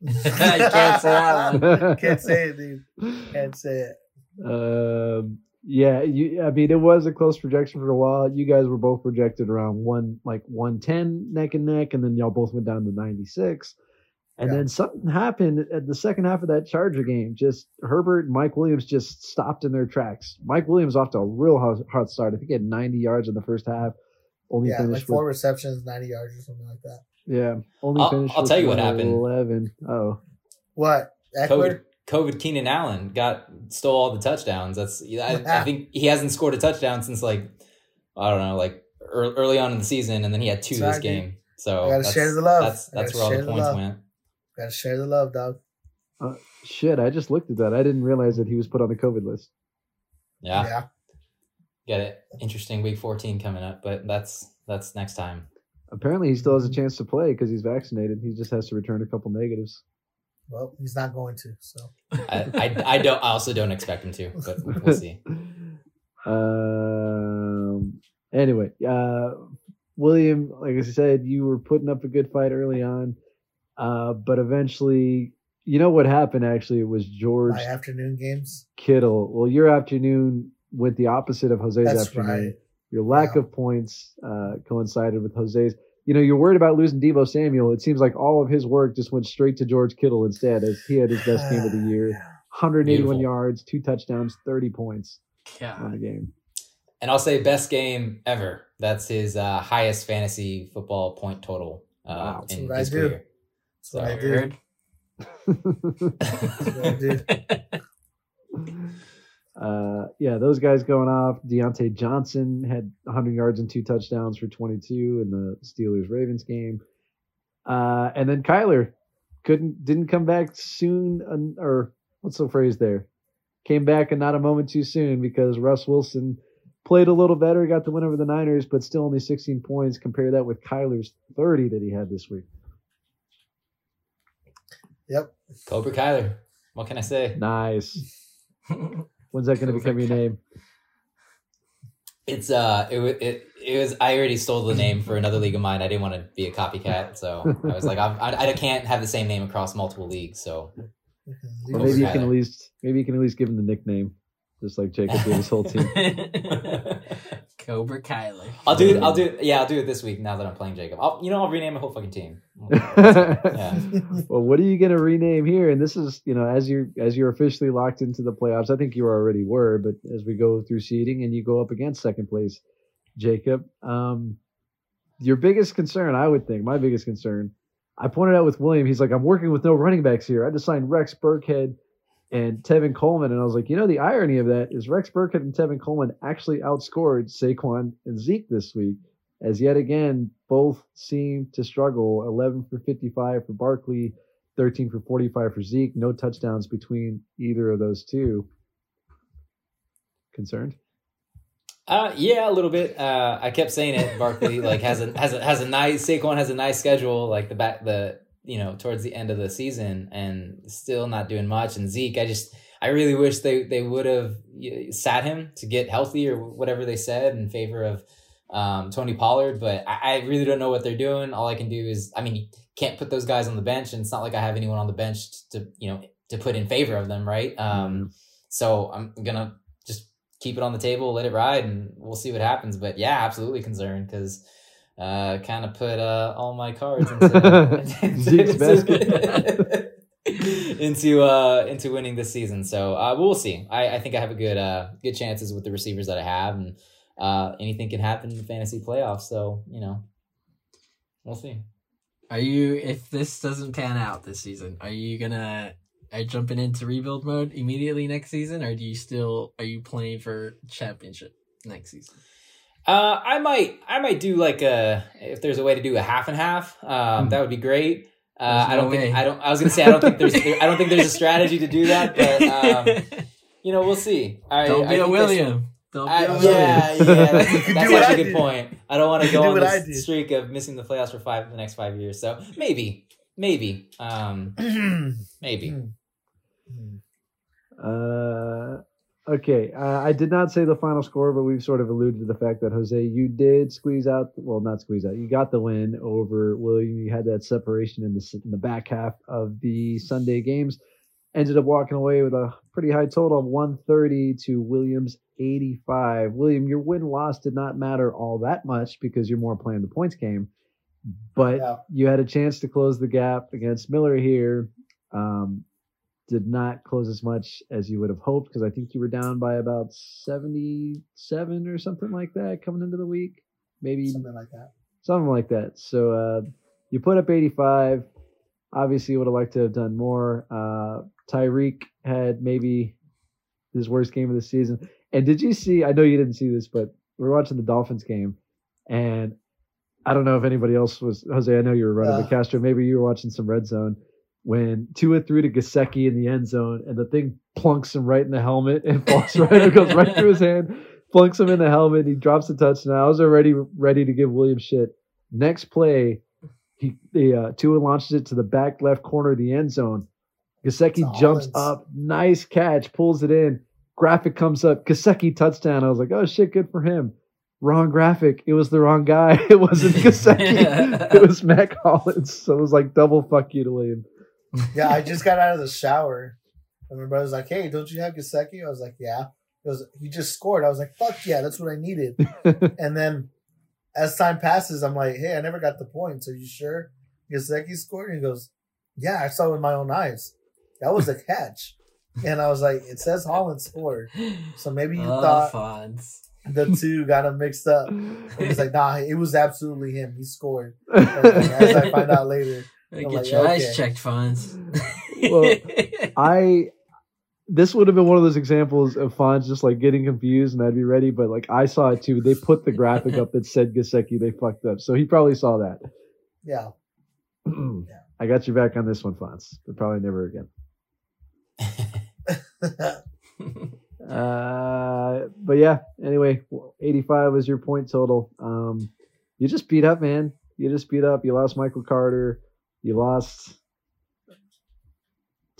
you can't say that one. Can't say it, dude. Can't say it. Um, yeah, you. I mean, it was a close projection for a while. You guys were both projected around one, like one ten, neck and neck, and then y'all both went down to ninety six. And Yeah. then something happened at the second half of that Charger game. Just Herbert and Mike Williams just stopped in their tracks. Mike Williams off to a real hot, hot start. I think he had ninety yards in the first half. Only Yeah, like finished four with receptions, 90 yards or something like that. yeah. Only I'll- finished. I'll with tell you what happened. Eleven. Oh, What? COVID, Ekeler? COVID Keenan Allen got stole all the touchdowns. That's I, I think he hasn't scored a touchdown since like I don't know, like ear- early on in the season, and then he had two Sorry, this game. So I gotta that's, share the love. That's I where all the share the points went. Gotta share the love, dog. Uh, shit! I just looked at that. I didn't realize that he was put on the COVID list. Yeah, Yeah. got it. Interesting week fourteen coming up, but that's that's next time. Apparently, he still has a chance to play because he's vaccinated. He just has to return a couple negatives. Well, he's not going to. So I, I I don't. I also don't expect him to, but we'll see. Um. Anyway, uh, William, like I said, you were putting up a good fight early on, uh, but eventually you know what happened actually it was George My afternoon games. Kittle. Well, your afternoon went the opposite of Jose's That's afternoon. right. Your lack Yeah. of points uh, coincided with Jose's. You know, you're worried about losing Deebo Samuel. It seems like all of his work just went straight to George Kittle instead, as he had his best game of the year. 181 Beautiful. yards, two touchdowns, 30 points on the game. And I'll say best game ever. That's his uh, highest fantasy football point total uh, Wow. That's in what I his do. career. That's what I So- did. Heard? That's what I did. uh, yeah, those guys going off. Diontae Johnson had 100 yards and two touchdowns for 22 in the Steelers Ravens game. Uh, and then Kyler couldn't didn't come back soon, or what's the phrase there? Came back and not a moment too soon because Russ Wilson played a little better, got the win over the Niners, but still only 16 points. Compare that with Kyler's 30 that he had this week. Yep. Cobra Kyler. What can I say? Nice. When's that going to become your name? It's uh, it, it it was. I already stole the name for another league of mine. I didn't want to be a copycat, so I was like, I'm, I I can't have the same name across multiple leagues. So Cobra maybe you can at least maybe you can at least give him the nickname, just like Jacob gave his whole team. Cobra Kyler. I'll do it. I'll do it. Yeah, I'll do it this week. Now that I'm playing Jacob, I'll you know I'll rename my whole fucking team. Yeah. well, what are you going to rename here? And this is, you know, as you're as you're officially locked into the playoffs, I think you already were, but as we go through seeding and you go up against second place, Jacob, um, your biggest concern, I would think, my biggest concern, I pointed out with William, he's like, I'm working with no running backs here. I just signed Rex Burkhead and Tevin Coleman, and I was like, you know, the irony of that is Rex Burkhead and Tevin Coleman actually outscored Saquon and Zeke this week as yet again both seem to struggle 11 for 55 for barkley 13 for 45 for zeke no touchdowns between either of those two concerned Uh, yeah, a little bit. Uh, I kept saying it. Barkley like has a has a has a nice Saquon has a nice schedule like the back the you know towards the end of the season and still not doing much. And Zeke, I just I really wish they they would have sat him to get healthy or whatever they said in favor of um, Tony Pollard. But I, I really don't know what they're doing. All I can do is I mean you can't put those guys on the bench, and it's not like I have anyone on the bench to you know to put in favor of them, right? Um, so I'm gonna just keep it on the table, let it ride, and we'll see what happens. But yeah, absolutely concerned because uh, kind of put uh, all my cards into Zeke's into, into uh into winning this season. So uh, we'll see. I, I think I have a good uh good chances with the receivers that I have, and uh, anything can happen in the fantasy playoffs. So you know, we'll see. Are you if this doesn't pan out this season, are you gonna are you jumping into rebuild mode immediately next season or do you still are you playing for championship next season? Uh, I might, I might do like a if there's a way to do a half and half. Um, that would be great. Uh, There's I don't think. I don't. I was gonna say I don't think there's I don't think there's a strategy to do that, but um, you know we'll see. I, Don't be a William. Don't be I, a yeah, William. yeah, that's, You can that's do actually I a good did. point. I don't want to go on what I this streak of missing the playoffs for five the next five years. So maybe, maybe, um, maybe. Uh, okay. Uh, I did not say the final score, but we've sort of alluded to the fact that Jose, you did squeeze out. Well, not squeeze out. You got the win over William. You had that separation in the in the back half of the Sunday games. Ended up walking away with a pretty high total of 130 to Williams 85. William, your win loss did not matter all that much because you're more playing the points game. But Yeah. you had a chance to close the gap against Miller here. Um, did not close as much as you would have hoped because I think you were down by about 77 or something like that coming into the week. Maybe Something like that. something like that. So uh, you put up 85. Obviously, would have liked to have done more. Uh, Tyreek had maybe his worst game of the season. And did you see? I know you didn't see this, but we're watching the Dolphins game, and I don't know if anybody else was. Jose, I know you were running the Uh. Castro. Maybe you were watching some red zone when Tua threw to Gesicki in the end zone, and the thing plunks him right in the helmet and falls right. It goes right through his hand, plunks him in the helmet. He drops the touchdown. I was already ready to give William shit. Next play, he the uh, Tua launches it to the back left corner of the end zone. Gesicki jumps up, nice catch, pulls it in. Graphic comes up, Gesicki touchdown. I was like, oh shit, good for him. Wrong graphic. It was the wrong guy. It wasn't Gesicki. it was Mack Hollins. So it was like double fuck you to William. Yeah, I just got out of the shower. And my brother's like, "Hey, don't you have Gesicki?" I was like, "Yeah." He goes, "He just scored." I was like, "Fuck yeah, that's what I needed." and then, as time passes, I'm like, "Hey, I never got the points. Are you sure Gesicki scored?" And he goes, "Yeah, I saw it with my own eyes. That was a catch." and I was like, "It says Holland scored, so maybe you Oh, thought Fonz. the two got him mixed up." And he's like, "Nah, it was absolutely him. He scored." And as I find out later, Get I'm like, your eyes checked, Fonz. Well, I this would have been one of those examples of Fonz just like getting confused and I'd be ready, but like I saw it too. They put the graphic up that said Gesicki, they fucked up. So he probably saw that. yeah, I got you back on this one, Fonz, but probably never again. Uh, but yeah, anyway, 85 was your point total. Um, you just beat up, man. You just beat up. You lost Michael Carter. You lost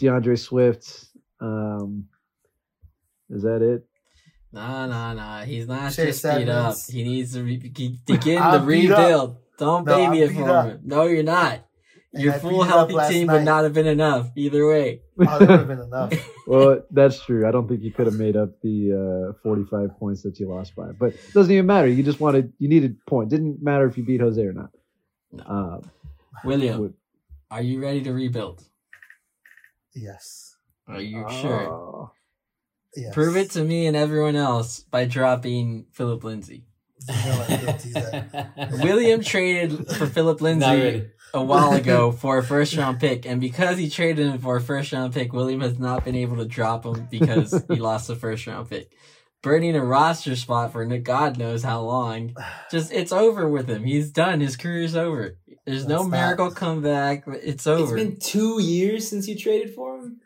DeAndre Swift. Um, is that it? Nah, nah, nah. He's not Chase just beat up. He needs to re- begin the I'm beat rebuild. Don't No, baby it for up. him. No, you're not. And Your I full beat it up healthy team night. would not have been enough either way. Oh, that would have been enough. Well, that's true. I don't think you could have made up the uh, 45 points that you lost by, but it doesn't even matter. You just wanted, you needed point. Didn't matter if you beat Jose or not. Uh, William, would- are you ready to rebuild? Yes. Are you sure? oh. yes. Prove it to me and everyone else by dropping Philip Lindsay. You know I can't do that. William traded for Philip Lindsay a while ago for a first round pick, and because he traded him for a first round pick, William has not been able to drop him because he lost the first round pick. Burning a roster spot for God knows how long. Just it's over with him. He's done. His career's over. There's no That's not- miracle comeback. It's It's over. It's been two years since you traded for him,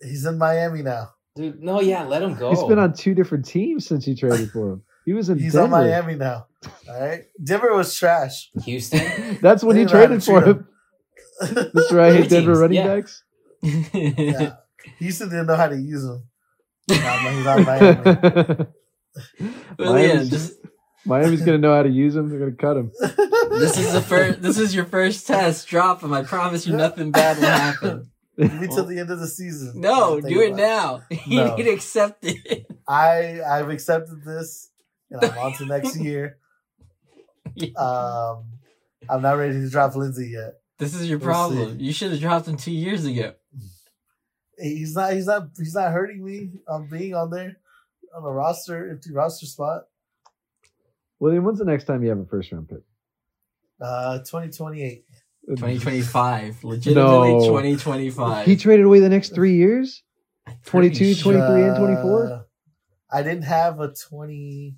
He's in Miami now. dude. No, yeah, let him go. He's been on two different teams since you traded for him. He was in He's Denver. on Miami now. All right. Denver was trash. Houston. That's when he didn't know how traded for treat him. Mr. I hate Three Denver teams, running yeah. backs. yeah. Houston didn't know how to use him. Now he's on Miami. William, Miami's, just Miami's gonna know how to use them. They're gonna cut him. this is the first. This is your first test. Drop him. I promise you, nothing bad will happen. Give me till the end of the season. No, do it about now. You No. need to accept it. I I've accepted this, and I'm on to next year. Um, I'm not ready to drop Lindsay yet. This is your We'll problem. You should have dropped him two years ago. He's not. He's not. He's not hurting me I'm being on there on a roster empty roster spot. William, when's the next time you have a first round pick? Uh, 2028. 2025. Legitimately No. 2025. He traded away the next three years. 22, sure. 23, and 24? Uh, I didn't have a 20.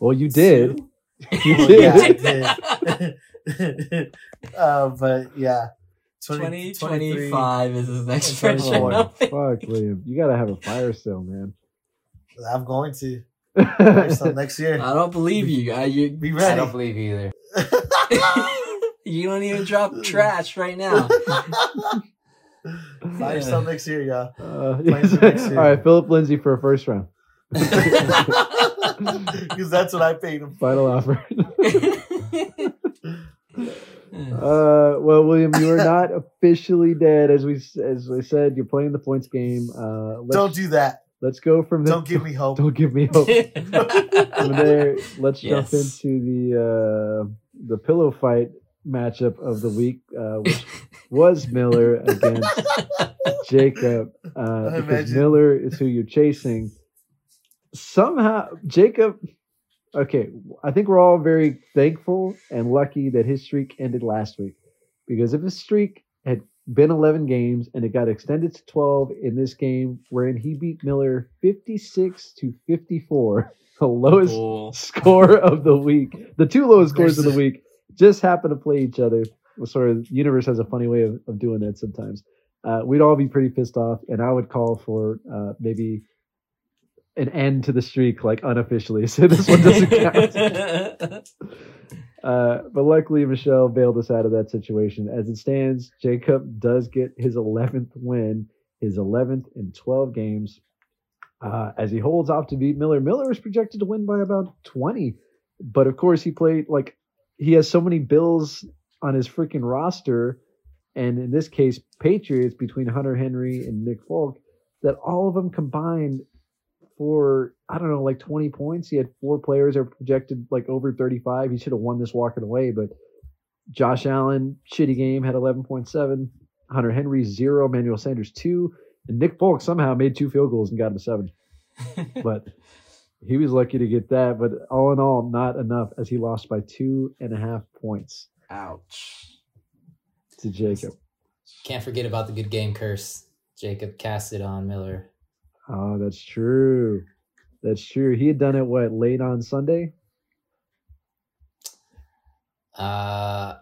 Well, you did. You Well, did. yeah, I did. uh, but yeah, 20, 2025 is his next and first round. Fuck, William. You gotta have a fire sale, man. I'm going to. So next year. I don't believe you. I, you, Be ready. I don't believe you either. you don't even drop trash right now. Fire sale next year, y'all. Uh, next year. all right, Philip Lindsay for a first round. Because that's what I paid him. Final offer. Uh, well, William, you are not officially dead, as we as I said. You're playing the points game. Uh, Don't do that. Let's go from the. Don't give me hope. Don't give me hope. From there, let's jump into the uh, the pillow fight matchup of the week, uh, which was Miller against Jacob. Uh, I because imagine. Miller is who you're chasing. Somehow, Jacob. Okay, I think we're all very thankful and lucky that his streak ended last week, because if his streak had been 11 games and it got extended to 12 in this game, wherein he beat Miller 56 to 54, the lowest score of the week. The two lowest scores of the week just happen to play each other. Sort of, the universe has a funny way of, of doing that sometimes. Uh, we'd all be pretty pissed off, and I would call for uh, maybe an end to the streak, like unofficially. So this one doesn't count. Uh, but luckily, Michelle bailed us out of that situation. As it stands, Jacob does get his 11th win, his 11th in 12 games, uh, as he holds off to beat Miller. Miller is projected to win by about 20, but of course, he played like he has so many Bills on his freaking roster and in this case, Patriots between Hunter Henry and Nick Folk, that all of them combined for I don't know like 20 points. He had four players that were projected like over 35. He should have won this walking away, but Josh Allen, shitty game, had 11.7. Hunter Henry zero, Manuel Sanders two, and Nick Folk somehow made two field goals and got him a seven. But he was lucky to get that. But all in all, not enough as he lost by two and a half points Ouch. to Jacob. Can't forget about the good game curse. Jacob cast it on Miller. Oh, that's true. That's true. He had done it what late on Sunday. Uh,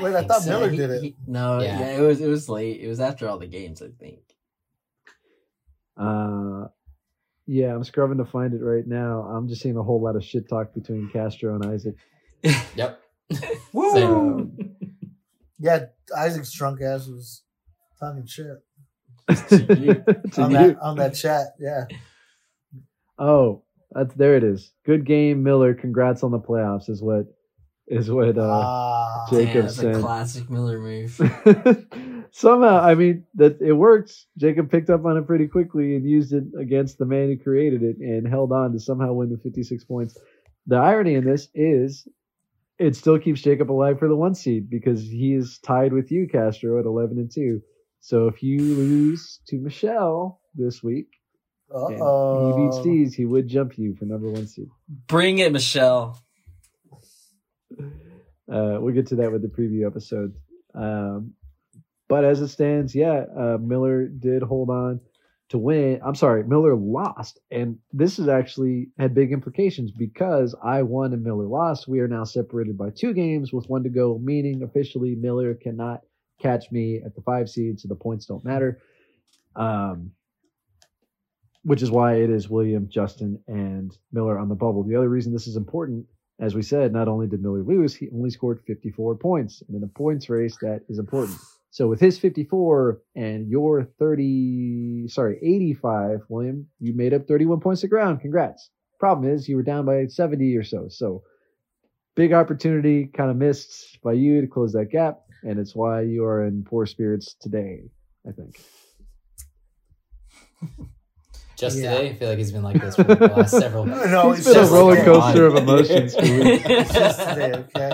Wait, I think thought so. Miller He- did it. he- no, Yeah. yeah. it was it was late. It was after all the games, I think. Uh, yeah, I'm scrubbing to find it right now. I'm just seeing a whole lot of shit talk between Castro and Isaac. Yep. Woo! Yeah, Isaac's drunk ass was talking shit To on that on that chat. Yeah, Oh, that's there. It is. Good game, Miller. Congrats on the playoffs. Is what is what. Uh, ah, Jacob that's said- a classic Miller move. Somehow, I mean that it works. Jacob picked up on it pretty quickly and used it against the man who created it and held on to somehow win with 56 points. The irony in this is it still keeps Jacob alive for the one seed because he is tied with you, Castro, at 11 and 2. So if you lose to Michelle this week and he beats Steez, he would jump you for number one seed. Bring it, Michelle. Uh, we'll get to that with the preview episode. Um, but as it stands, yeah, uh, Miller did hold on to win. I'm sorry, Miller lost, and this is actually had big implications because I won and Miller lost. We are now separated by two games with one to go, meaning officially Miller cannot catch me at the five seed, so the points don't matter. Um, which is why it is William, Justin, and Miller on the bubble. The other reason this is important as we said, not only did Miller lose, he only scored 54 points. And in a points race, that is important. So with his 54 and your 30, sorry, 85, William, you made up 31 points of ground. Congrats. Problem is, you were down by 70 or so. So big opportunity kind of missed by you to close that gap. And it's why you are in poor spirits today, I think. Just Yeah. today, I feel like he's been like this for the last several. No, it's it's been a roller today. coaster of emotions for weeks. It's just today, okay?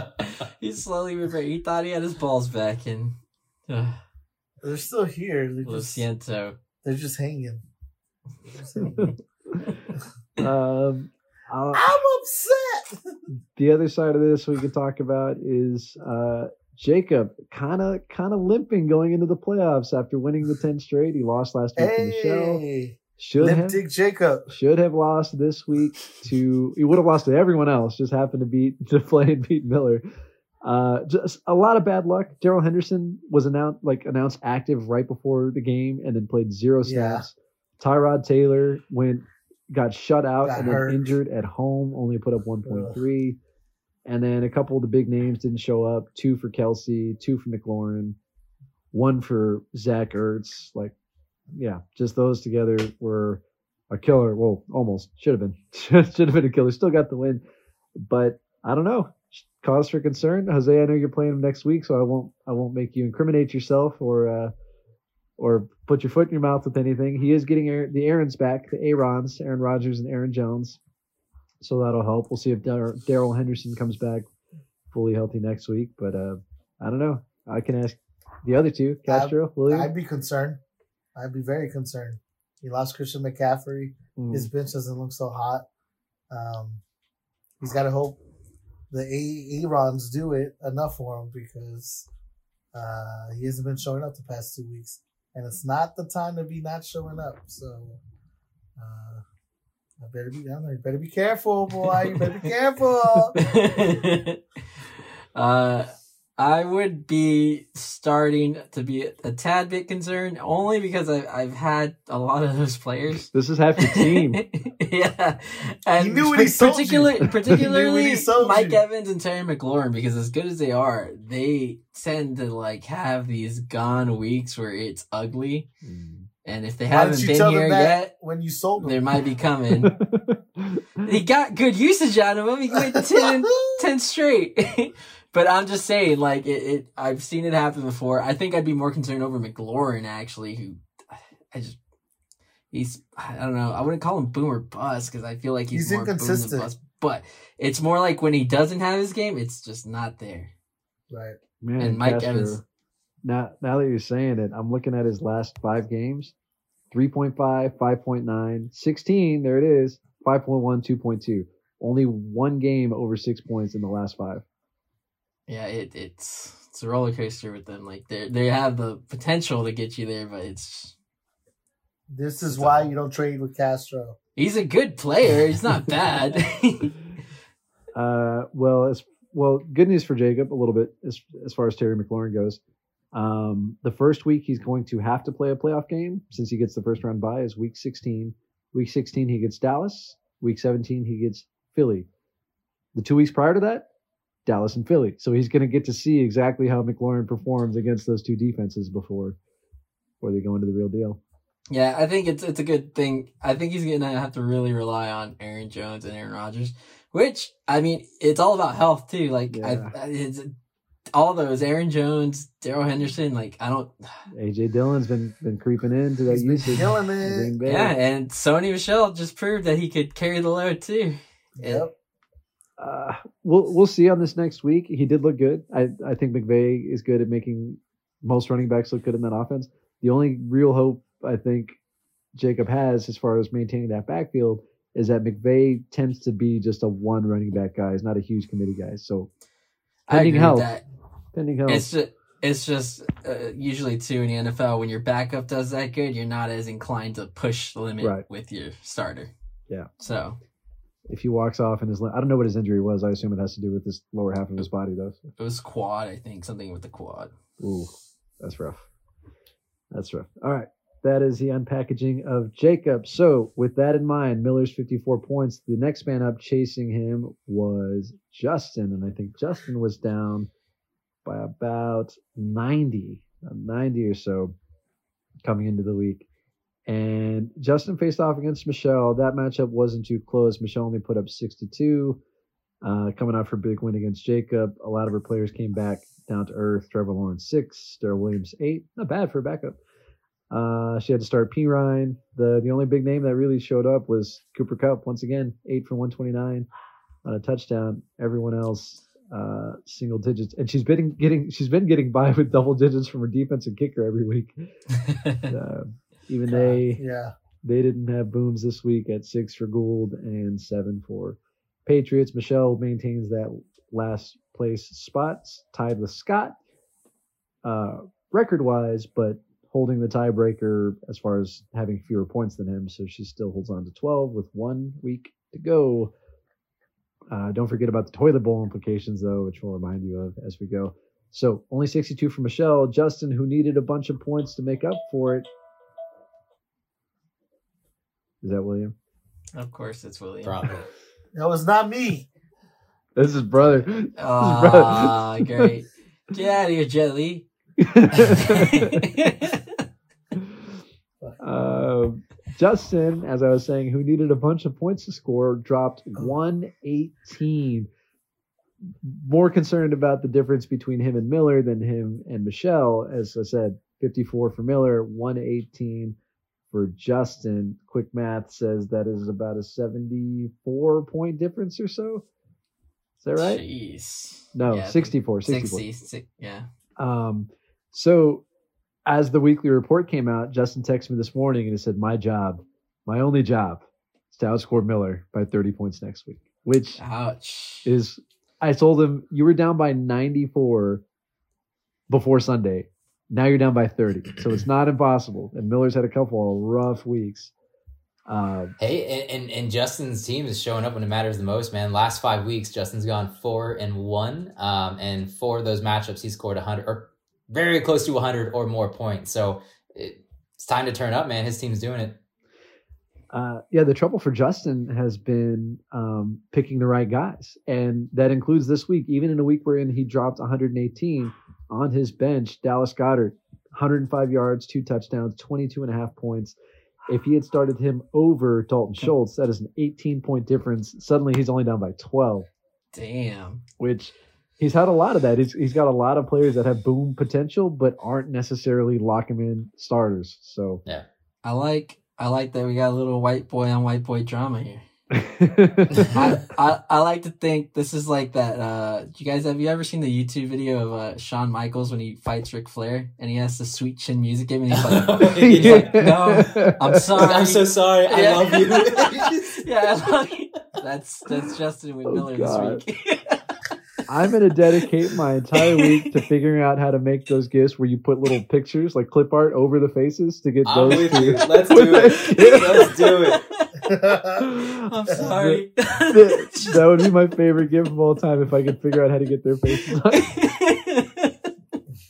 He's slowly reverting. He thought he had his balls back, and uh, They're still here. They're Lo just, siento. they're just hanging. They're just hanging. um, I'll- I'm upset. the other side of this we could talk about is uh, Jacob kind of kind of limping going into the playoffs after winning the 10 straight. He lost last week to Michelle. Hey, Should Limp have Dick Jacob. should have lost this week to he would have lost to everyone else, just happened to beat to play and beat Miller. Uh, just a lot of bad luck. Darrell Henderson was announced like announced active right before the game and then played zero Yeah. Tyrod Taylor went got shut out Got and then injured at home, only put up 1.3. And then a couple of the big names didn't show up. Two for Kelce, two for McLaurin, one for Zach Ertz. Like, yeah, just those together were a killer. Well, almost should have been. should have been a killer. Still got the win, but I don't know. Cause for concern, Jose. I know you're playing him next week, so I won't. I won't make you incriminate yourself or uh, or put your foot in your mouth with anything. He is getting the Aaron's back, the Aaron's, Aaron Rodgers and Aaron Jones. So that'll help. We'll see if Darrell Henderson comes back fully healthy next week. But uh, I don't know. I can ask the other two, Castro, William. I'd be concerned. I'd be very concerned. He lost Christian McCaffrey. Mm. His bench doesn't look so hot. Um, he's got to hope the A- Aarons do it enough for him because uh, he hasn't been showing up the past two weeks, and it's not the time to be not showing up. So, uh, I better be down there. You better be careful, boy. You better be careful. uh, I would be starting to be a tad bit concerned only because I, I've had a lot of those players. This is half your team. yeah, and He knew what he sold particular, you. He knew what particularly he sold Mike you. Evans and Terry McLaurin, because as good as they are, they tend to like have these gone weeks where it's ugly, and if they Why haven't you been tell here them that yet, when you sold they might be coming. he got good usage out of him. He went 10, 10 straight. but I'm just saying, like it, it. I've seen it happen before. I think I'd be more concerned over McLaurin actually, who I just he's I don't know. I wouldn't call him boomer bust because I feel like he's, He's more boom than inconsistent. bust. But it's more like when he doesn't have his game, it's just not there. Right. Man, And Mike Castro, Evans- Now, now that you're saying it, I'm looking at his last five games 3.5, 5.9, 16. There it is. 5.1, 2.2. Only one game over six points in the last five. Yeah, it it's it's a roller coaster with them. Like they they have the potential to get you there, but it's This is why you don't trade with Castro. he's a good player. He's not bad. Uh, well, as well, good news for Jacob a little bit as as far as Terry McLaurin goes. Um, the first week he's going to have to play a playoff game since he gets the first round bye is week 16. Week 16 he gets Dallas. Week 17 he gets Philly. The two weeks prior to that, Dallas and Philly. So he's going to get to see exactly how McLaurin performs against those two defenses before before they go into the real deal. Yeah, I think it's it's a good thing. I think he's gonna have to really rely on Aaron Jones and Aaron Rodgers, which I mean, it's all about health too. Like Yeah. I, I- it's all those Aaron Jones, Darrell Henderson. Like I don't. AJ Dillon's been been creeping into that He's been usage. killing in it. Green Yeah, and Sony Michel just proved that he could carry the load too. Yep. uh, we'll we'll see on this next week. He did look good. I I think McVay is good at making most running backs look good in that offense. The only real hope I think Jacob has as far as maintaining that backfield is that McVay tends to be just a one running back guy. He's not a huge committee guy. So I Pending agree health. With that. pending health, It's just it's just uh, usually too in the NFL when your backup does that good, you're not as inclined to push the limit Right. with your starter. Yeah. So if he walks off and his I don't know what his injury was. I assume it has to do with his lower half of his body though. It was quad, I think, something with the quad. Ooh, that's rough. That's rough. All right. That is the unpackaging of Jacob. So, with that in mind, Miller's 54 points. The next man up chasing him was Justin. And I think Justin was down by about 90, uh, 90 or so coming into the week. And Justin faced off against Michelle. That matchup wasn't too close. Michelle only put up 62. Uh, coming off her big win against Jacob. A lot of her players came back down to earth. Trevor Lawrence six, Darrel Williams eight. Not bad for a backup. Uh, she had to start P Ryan. The the only big name that really showed up was Cooper Kupp once again, eight for one twenty nine on a touchdown. Everyone else uh, single digits, and she's been getting she's been getting by with double digits from her defense and kicker every week. Uh, even they Yeah. they didn't have booms this week at six for Gould and seven for Patriots. Michelle maintains that last place spots, tied with Scott, uh, record wise, but holding the tiebreaker as far as having fewer points than him. So she still holds on to 12 with one week to go. Uh, don't forget about the toilet bowl implications, though, which we'll remind you of as we go. So only 62 for Michelle. Justin, who needed a bunch of points to make up for it. Is that William? of course, it's William. Probably. That was not me. This is brother. This is Ah, great. Get out of here, Jet Li. Justin, as I was saying, who needed a bunch of points to score, dropped 118. More concerned about the difference between him and Miller than him and Michelle. As I said, 54 for Miller, 118 for Justin. Quick math says that is about a 74 point difference or so. Is that right? Jeez. No, Yeah, 64. 64. 60, si- yeah. Um, so as the weekly report came out, Justin texted me this morning and he said, My job, my only job is to outscore Miller by 30 points next week, which Ouch. is, I told him, you were down by 94 before Sunday. Now you're down by 30. So it's not impossible. And Miller's had a couple of rough weeks. Um, Hey, and, and and Justin's team is showing up when it matters the most, man. Last five weeks, Justin's gone four and one, um, and four of those matchups he scored hundred or very close to hundred or more points. So it, it's time to turn up, man. His team's doing it. uh, yeah, the trouble for Justin has been um, picking the right guys. And that includes this week, even in a week wherein he dropped 118 on his bench, Dallas Goedert, 105 yards, two touchdowns, 22 and a half points. If he had started him over Dalton Schultz, that is an 18 point difference. Suddenly he's only down by 12, Damn. which he's had a lot of that. He's he's got a lot of players that have boom potential, but aren't necessarily lock him in starters. So yeah, I like I like that we got a little white boy on white boy drama here. I, I I like to think this is like that. Uh, you guys have you ever seen the YouTube video of uh, Shawn Michaels when he fights Ric Flair and he has the sweet chin music game and he's like, he's like, no, I'm sorry, I'm so sorry. I Yeah. love you. yeah, I love you. that's that's Justin Oh, Miller God. this week. I'm gonna dedicate my entire week to figuring out how to make those gifts where you put little pictures like clip art over the faces to get I'm those with you. Let's do it. Let's do it. I'm sorry. that, that would be my favorite gift of all time if I could figure out how to get their faces on.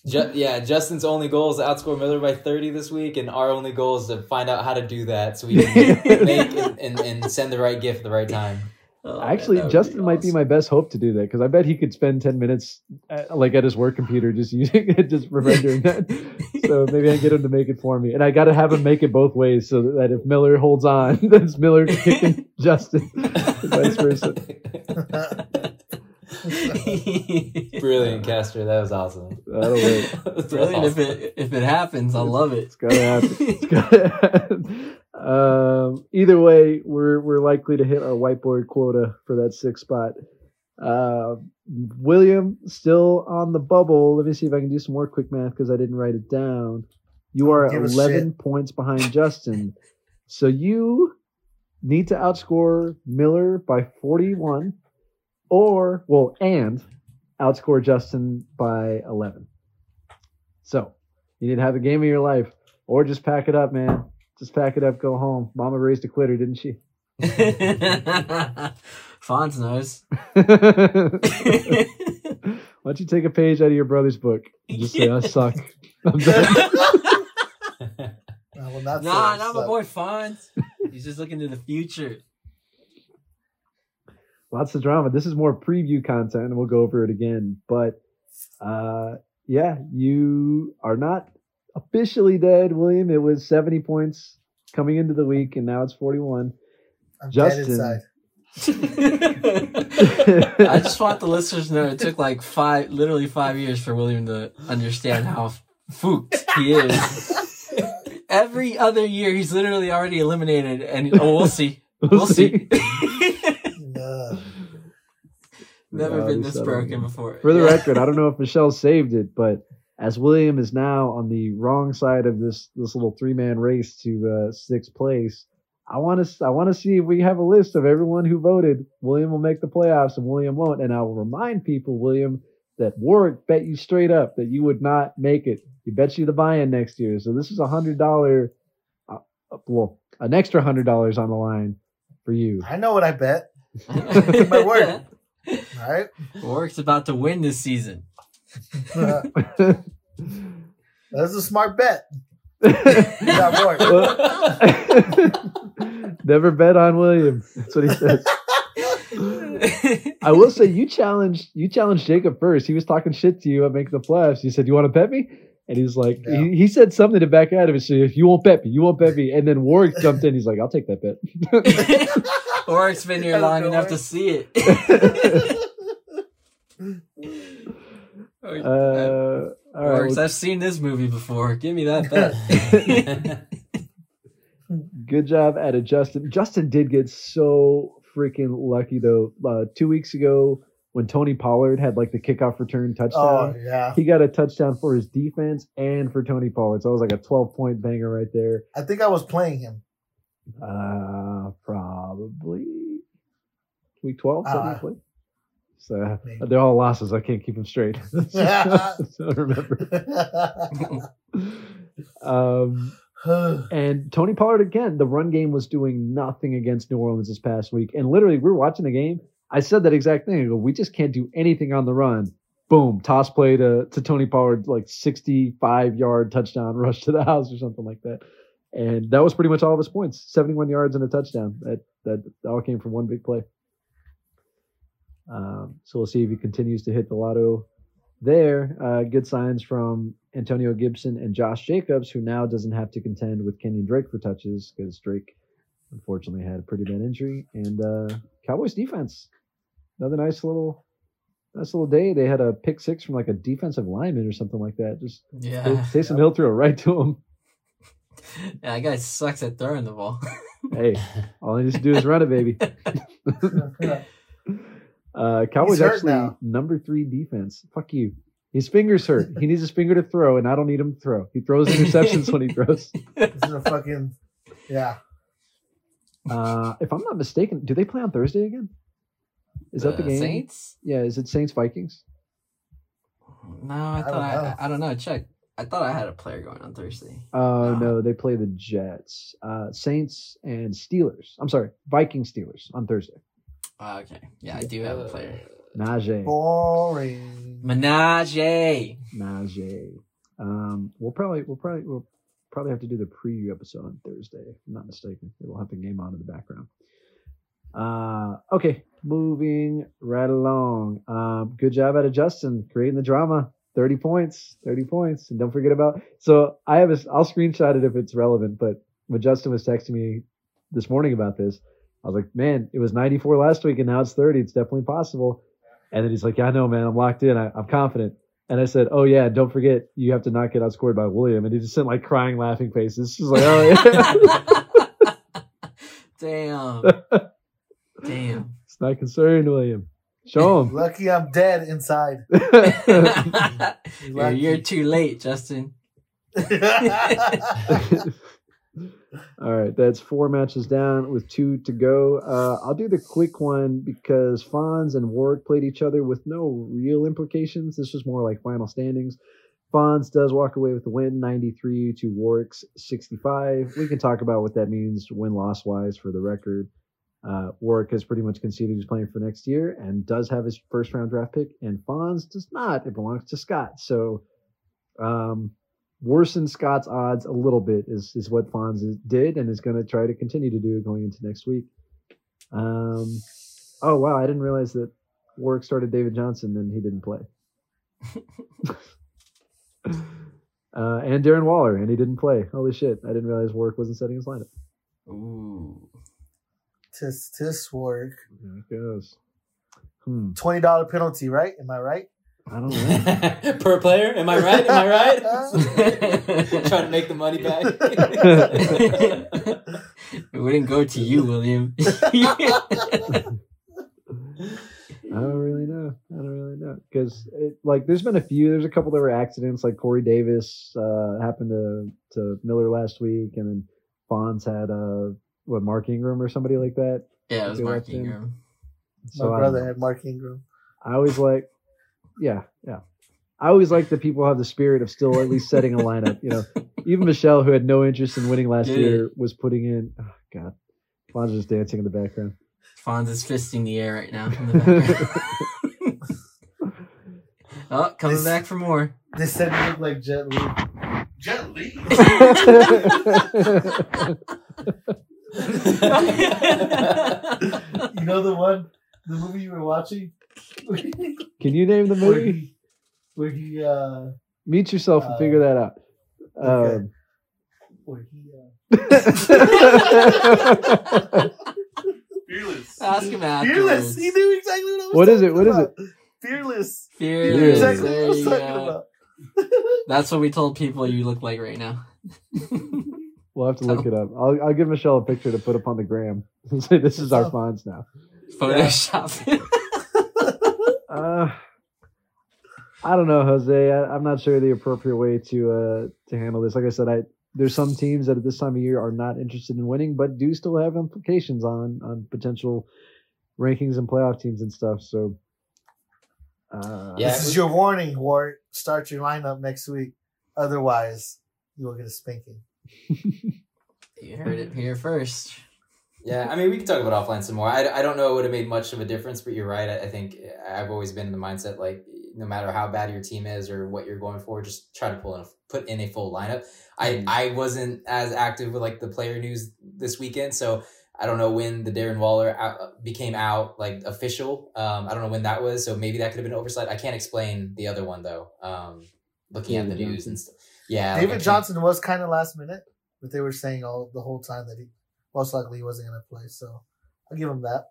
Ju- yeah, Justin's only goal is to outscore Miller by 30 this week, and our only goal is to find out how to do that so we can make and, and, and send the right gift at the right time. Oh, Actually, that would Justin be might be my best hope to do that because I bet he could spend ten minutes, at, like at his work computer, just using it, just rendering that. So maybe I can get him to make it for me, and I got to have him make it both ways so that if Miller holds on, then it's Miller kicking Justin, vice versa. Brilliant, uh, Castro. That was awesome. That'll work. That's Brilliant. If it if it happens, I love it. It's gotta happen. It's gotta happen. Um, either way, we're we're likely to hit our whiteboard quota for that sixth spot. Uh, William still on the bubble. Let me see if I can do some more quick math because I didn't write it down. You are Give a 11 points behind Justin. So you need to outscore Miller by 41 or, well, and outscore Justin by 11. So you need to have a game of your life or just pack it up, man. Just pack it up, go home. Mama raised a quitter, didn't she? Fonz knows. Why don't you take a page out of your brother's book and just say, I suck. I'm done. I will not nah, I not my boy Fonz. He's just looking to the future. Lots of drama. This is more preview content, and we'll go over it again. But uh, yeah, you are not officially dead, William. It was 70 points coming into the week, and now it's 41. I'm Justin. dead inside. I just want the listeners to know it took like five, literally five years for William to understand how fooked he is. Every other year, he's literally already eliminated, and oh, we'll see. We'll see. No. Never Wow, been this broken before. For the Yeah. record, I don't know if Michelle saved it, but as William is now on the wrong side of this this little three man race to uh, sixth place, I want to I want to see if we have a list of everyone who voted. William will make the playoffs and William won't. And I will remind people, William, that Warwick bet you straight up that you would not make it. He bet you the buy-in next year. So this is a hundred dollar, uh, well, an extra hundred dollars on the line for you. I know what I bet. My word. All right. Warwick's about to win this season. Uh, that's a smart bet. Well, Never bet on William. That's what he says. I will say you challenged you challenged Jacob first. He was talking shit to you at making the playoffs. You said, "You want to bet me?" And he's like, Yeah. he, he said something to back out of it. So if you won't bet me, you won't bet me. And then Warwick jumped in. He's like, "I'll take that bet." Warwick's been here long enough to see it. Uh, all right. Works. well, I've seen this movie before. Give me that bet. good job at it, Justin. Justin did get so freaking lucky though. Uh, two weeks ago, when Tony Pollard had like the kickoff return touchdown. Oh yeah. he got a touchdown for his defense and for Tony Pollard. So it was like a 12 point banger right there. I think I was playing him. Uh, probably week 12, something Uh, like that. So maybe. they're all losses. I can't keep them straight. so remember. Um, and Tony Pollard again, the run game was doing nothing against New Orleans this past week. And literally, we were watching the game. I said that exact thing. I go, we just can't do anything on the run. Boom, toss play to, to Tony Pollard, like 65 yard touchdown rush to the house or something like that. And that was pretty much all of his points 71 yards and a touchdown. That, that, that all came from one big play. Um, so we'll see if he continues to hit the lotto there. Uh, good signs from Antonio Gibson and Josh Jacobs, who now doesn't have to contend with Kenyan Drake for touches because Drake unfortunately had a pretty bad injury. And uh, Cowboys defense, another nice little nice little day. They had a pick six from like a defensive lineman or something like that. Just Yeah. Taysom Hill threw it right to him. yeah, that guy sucks at throwing the ball. Hey, all he needs to do is run it, baby. Uh, Cowboys hurt actually now. number three defense. Fuck you. His finger's hurt. He needs his finger to throw, and I don't need him to throw. He throws interceptions when he throws. this is a fucking yeah. Uh, if I'm not mistaken, do they play on Thursday again? Is that the game? Saints? Yeah, is it Saints Vikings? No, I thought don't I, know. I, I don't know. Check. I thought I had a player going on Thursday. Oh No. no, they play the Jets, uh, Saints, and Steelers. I'm sorry, Viking Steelers on Thursday. Oh, okay. Yeah, I do have a player. Najee, Boring. Menage. Najee. Um, we'll probably we'll probably we'll probably have to do the preview episode on Thursday. If I'm not mistaken. We'll have the game on in the background. Uh, okay, moving right along. Um, good job out of Justin creating the drama. 30 points, 30 points. And don't forget about, so I have a, I'll screenshot it if it's relevant, but when Justin was texting me this morning about this, I was like, man, it was 94 last week and now it's 30. It's definitely possible. And then he's like, yeah, I know, man. I'm locked in. I, I'm confident. And I said, oh yeah, don't forget you have to not get outscored by William. And he just sent like crying, laughing faces. She's like, oh yeah. Damn. Damn. it's not concerned, William. Show him. Lucky I'm dead inside. you're, you're too late, Justin. All right, that's four matches down with two to go. Uh, I'll do the quick one because Fonz and Warwick played each other with no real implications. This was more like final standings. Fonz does walk away with the win, 93 to Warwick's 65. We can talk about what that means win loss wise for the record. Uh, Warwick has pretty much conceded he's playing for next year and does have his first round draft pick, and Fonz does not. It belongs to Scott. So, um, worsen Scott's odds a little bit is is what Fonz did and is going to try to continue to do going into next week. Um, oh wow, I didn't realize that Warwick started David Johnson and he didn't play. uh, and Darren Waller and he didn't play. Holy shit! I didn't realize Warwick wasn't setting his lineup. Ooh. tis tis work. There it goes. Hmm. Twenty dollar penalty, right? Am I right? I don't know. per player. Am I right? Am I right? Trying to make the money back. it wouldn't go to you, William. I don't really know. I don't really know because like there's been a few. There's a couple that were accidents. Like Corey Davis uh, happened to to Miller last week, and then Fonz had uh what Mark Ingram or somebody like that. yeah, it was Mark up in. Ingram. So My brother don't had Mark Ingram. I always like, yeah, yeah. I always like that people have the spirit of still at least setting a lineup. You know, even Michelle, who had no interest in winning last Did year, was putting in. Oh God, Fonz is dancing in the background. Fonz is fisting the air right now in the background. oh, coming This- back for more. They said he looked like Jet Li. Jet Li. you know the one, the movie you were watching, Can you name the where movie? he, where he, uh, Mute yourself and Uh, figure that out. okay. Um, where he, uh, Fearless. Ask him afterwards. fearless. He knew exactly what I was. What is it? talking What is about. Fearless. He knew Fearless. exactly what I was talking go. about. That's what we told people you look like right now. we'll have to look it up. I'll, I'll give Michelle a picture to put up on the gram and say this is our Fonz now. Photoshop. Uh, I don't know, Jose. I, I'm not sure the appropriate way to uh, to handle this. Like I said, I there's some teams that at this time of year are not interested in winning, but do still have implications on on potential rankings and playoff teams and stuff. So, uh, Yeah. This is your warning, Wart. Start your lineup next week. Otherwise, you will get a spanking. you heard it here first. Yeah, I mean, we can talk about offline some more. I, I don't know it would have made much of a difference, but you're right. I, I think I've always been in the mindset like no matter how bad your team is or what you're going for, just try to pull in a, put in a full lineup. I I wasn't as active with like the player news this weekend, so I don't know when the Darren Waller out, became out like official. Um, I don't know when that was, so maybe that could have been oversight. I can't explain the other one though. Um, looking at the David news Johnson. and stuff. Yeah, David can't- Johnson was kind of last minute, but they were saying all the whole time that he most likely he wasn't going to play. So I'll give him that.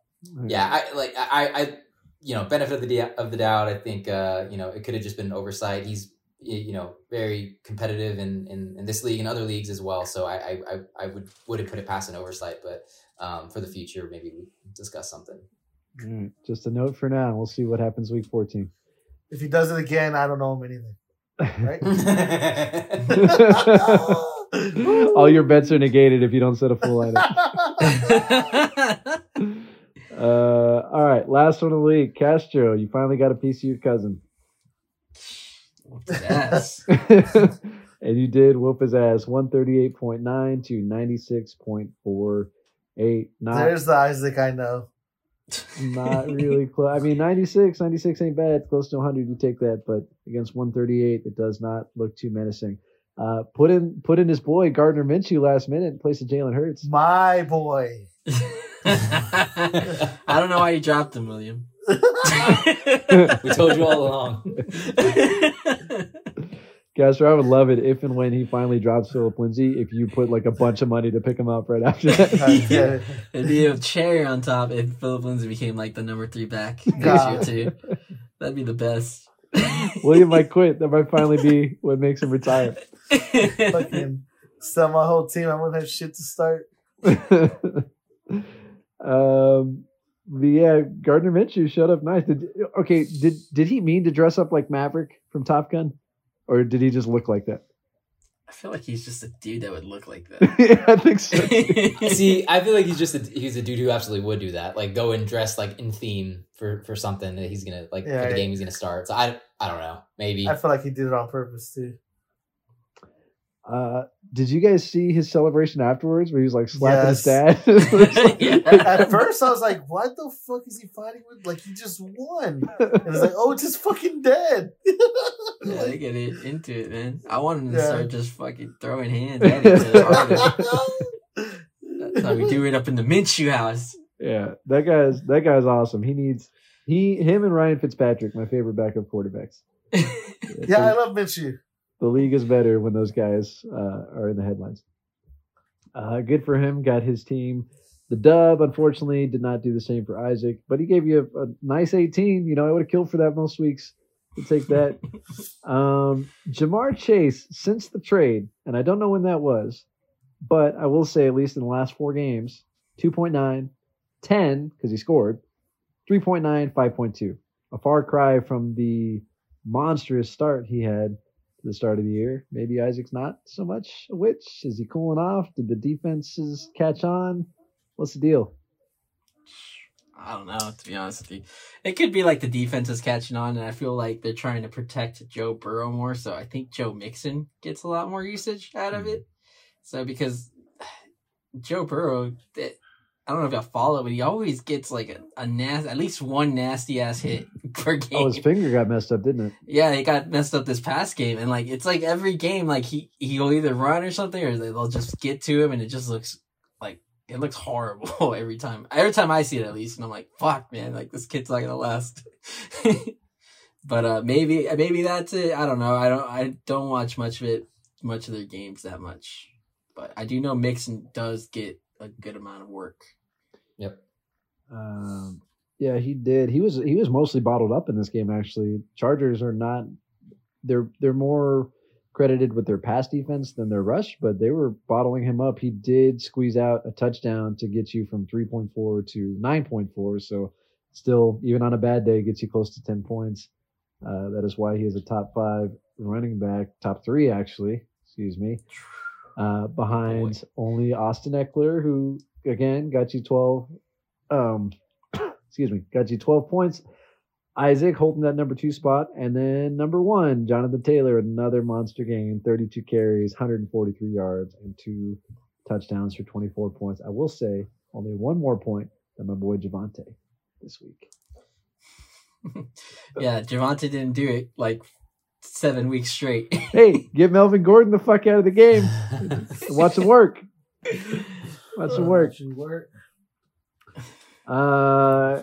Yeah, I like I I you know, benefit of the da- of the doubt. I think uh, you know it could have just been an oversight. He's you know very competitive in, in, in this league and other leagues as well. So I I, I- I would wouldn't put it past an oversight, but um, for the future maybe we discuss something. All right, Just a note for now. We'll see what happens week 14. If he does it again, I don't know him anything. Right? All your bets are negated if you don't set a full lineup. Uh, all right, last one of the league. Castro, you finally got a piece of your cousin. yes. and you did whoop his ass 138.9 to 96.48. Not, There's the Isaac I know. not really close. I mean, 96, 96 ain't bad. Close to 100. You take that, but against 138, it does not look too menacing. Uh, put in put in his boy Gardner Minshew last minute in place of Jalen Hurts. My boy. I don't know why you dropped him, William. we told you all along. Castro, I would love it if and when he finally drops Philip Lindsay, if you put like a bunch of money to pick him up right after that. Yeah. It'd be a cherry on top if Philip Lindsay became like the number three back next God. year too. That'd be the best. William might quit. That might finally be what makes him retire. Fucking sell my whole team. I won't have shit to start. um, but yeah, Gardner Minshew showed up nice. Did okay? Did did he mean to dress up like Maverick from Top Gun, or did he just look like that? I feel like he's just a dude that would look like that. yeah, I think so. See, I feel like he's just a, he's a dude who absolutely would do that. Like go and dress like in theme for for something that he's gonna like Yeah, for the yeah. game he's gonna start. So I I don't know. Maybe I feel like he did it on purpose too. Uh, did you guys see his celebration afterwards, where he was like slapping his Yes. dad? At first, I was like, "What the fuck is he fighting with? Like he just won." And it's like, "Oh, it's his fucking dad." Yeah, they get it into it, man. I want him to Yeah. start just fucking throwing hands at each other. That's how we do it up in the Minshew house. Yeah, that guy's that guy's awesome. He needs he him and Ryan Fitzpatrick, my favorite backup quarterbacks. yeah, I love Minshew. The league is better when those guys uh, are in the headlines. Uh, good for him. Got his team the dub. Unfortunately, did not do the same for Isaac, but he gave you a, a nice 18. You know, I would have killed for that most weeks. To take that. um, Ja'Marr Chase since the trade, and I don't know when that was, but I will say at least in the last four games, 2.9, 10 because he scored, 3.9, 5.2. A far cry from the monstrous start he had the start of the year. Maybe Isaac's not so much a witch. Is he cooling off? Did the defenses catch on? What's the deal? I don't know, to be honest with you. It could be like the defense is catching on, and I feel like they're trying to protect Joe Burrow more. So I think Joe Mixon gets a lot more usage out of mm-hmm. it. So because Joe Burrow, eh, I don't know if y'all follow, but he always gets like a, a nas- at least one nasty ass hit per game. Oh, his finger got messed up, didn't it? Yeah, it got messed up this past game, and like it's like every game, like he he'll either run or something, or they'll just get to him, and it just looks like it looks horrible every time. Every time I see it, at least, and I'm like, "Fuck, man! Like this kid's not gonna last." but uh maybe maybe that's it. I don't know. I don't I don't watch much of it, much of their games that much, but I do know Mixon does get a good amount of work. Yep. Um, yeah, he did. He was he was mostly bottled up in this game. Actually, Chargers are not. They're they're more credited with their pass defense than their rush, but they were bottling him up. He did squeeze out a touchdown to get you from three point four to nine point four. So still, even on a bad day, gets you close to ten points. Uh, that is why he is a top five running back, top three actually. Excuse me. Uh, behind only Austin Ekeler, who again got you twelve um excuse me got you 12 points. Isaac holding that number two spot and then number one jonathan taylor another monster game 32 carries 143 yards and two touchdowns for 24 points. I will say only one more point than my boy Javonte this week. Yeah, Javonte didn't do it like seven weeks straight. hey get melvin gordon the fuck out of the game. Watch him work. Watch him uh, work. Watching work. Uh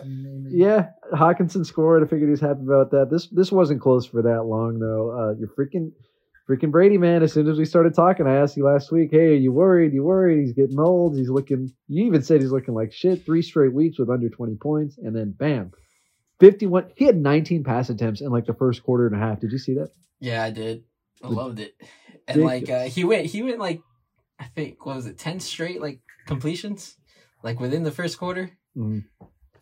Yeah, Hockenson scored. I figured he was happy about that. This this wasn't close for that long though. Uh, you're freaking freaking Brady, man. As soon as we started talking, I asked you last week, "Hey, are you worried? You worried? He's getting old. He's looking." You even said he's looking like shit. Three straight weeks with under 20 points, and then bam, 51. He had 19 pass attempts in like the first quarter and a half. Did you see that? Yeah, I did. I loved it. And like uh, he went he went like I think what was it, ten straight like completions? Like within the first quarter? Mhm.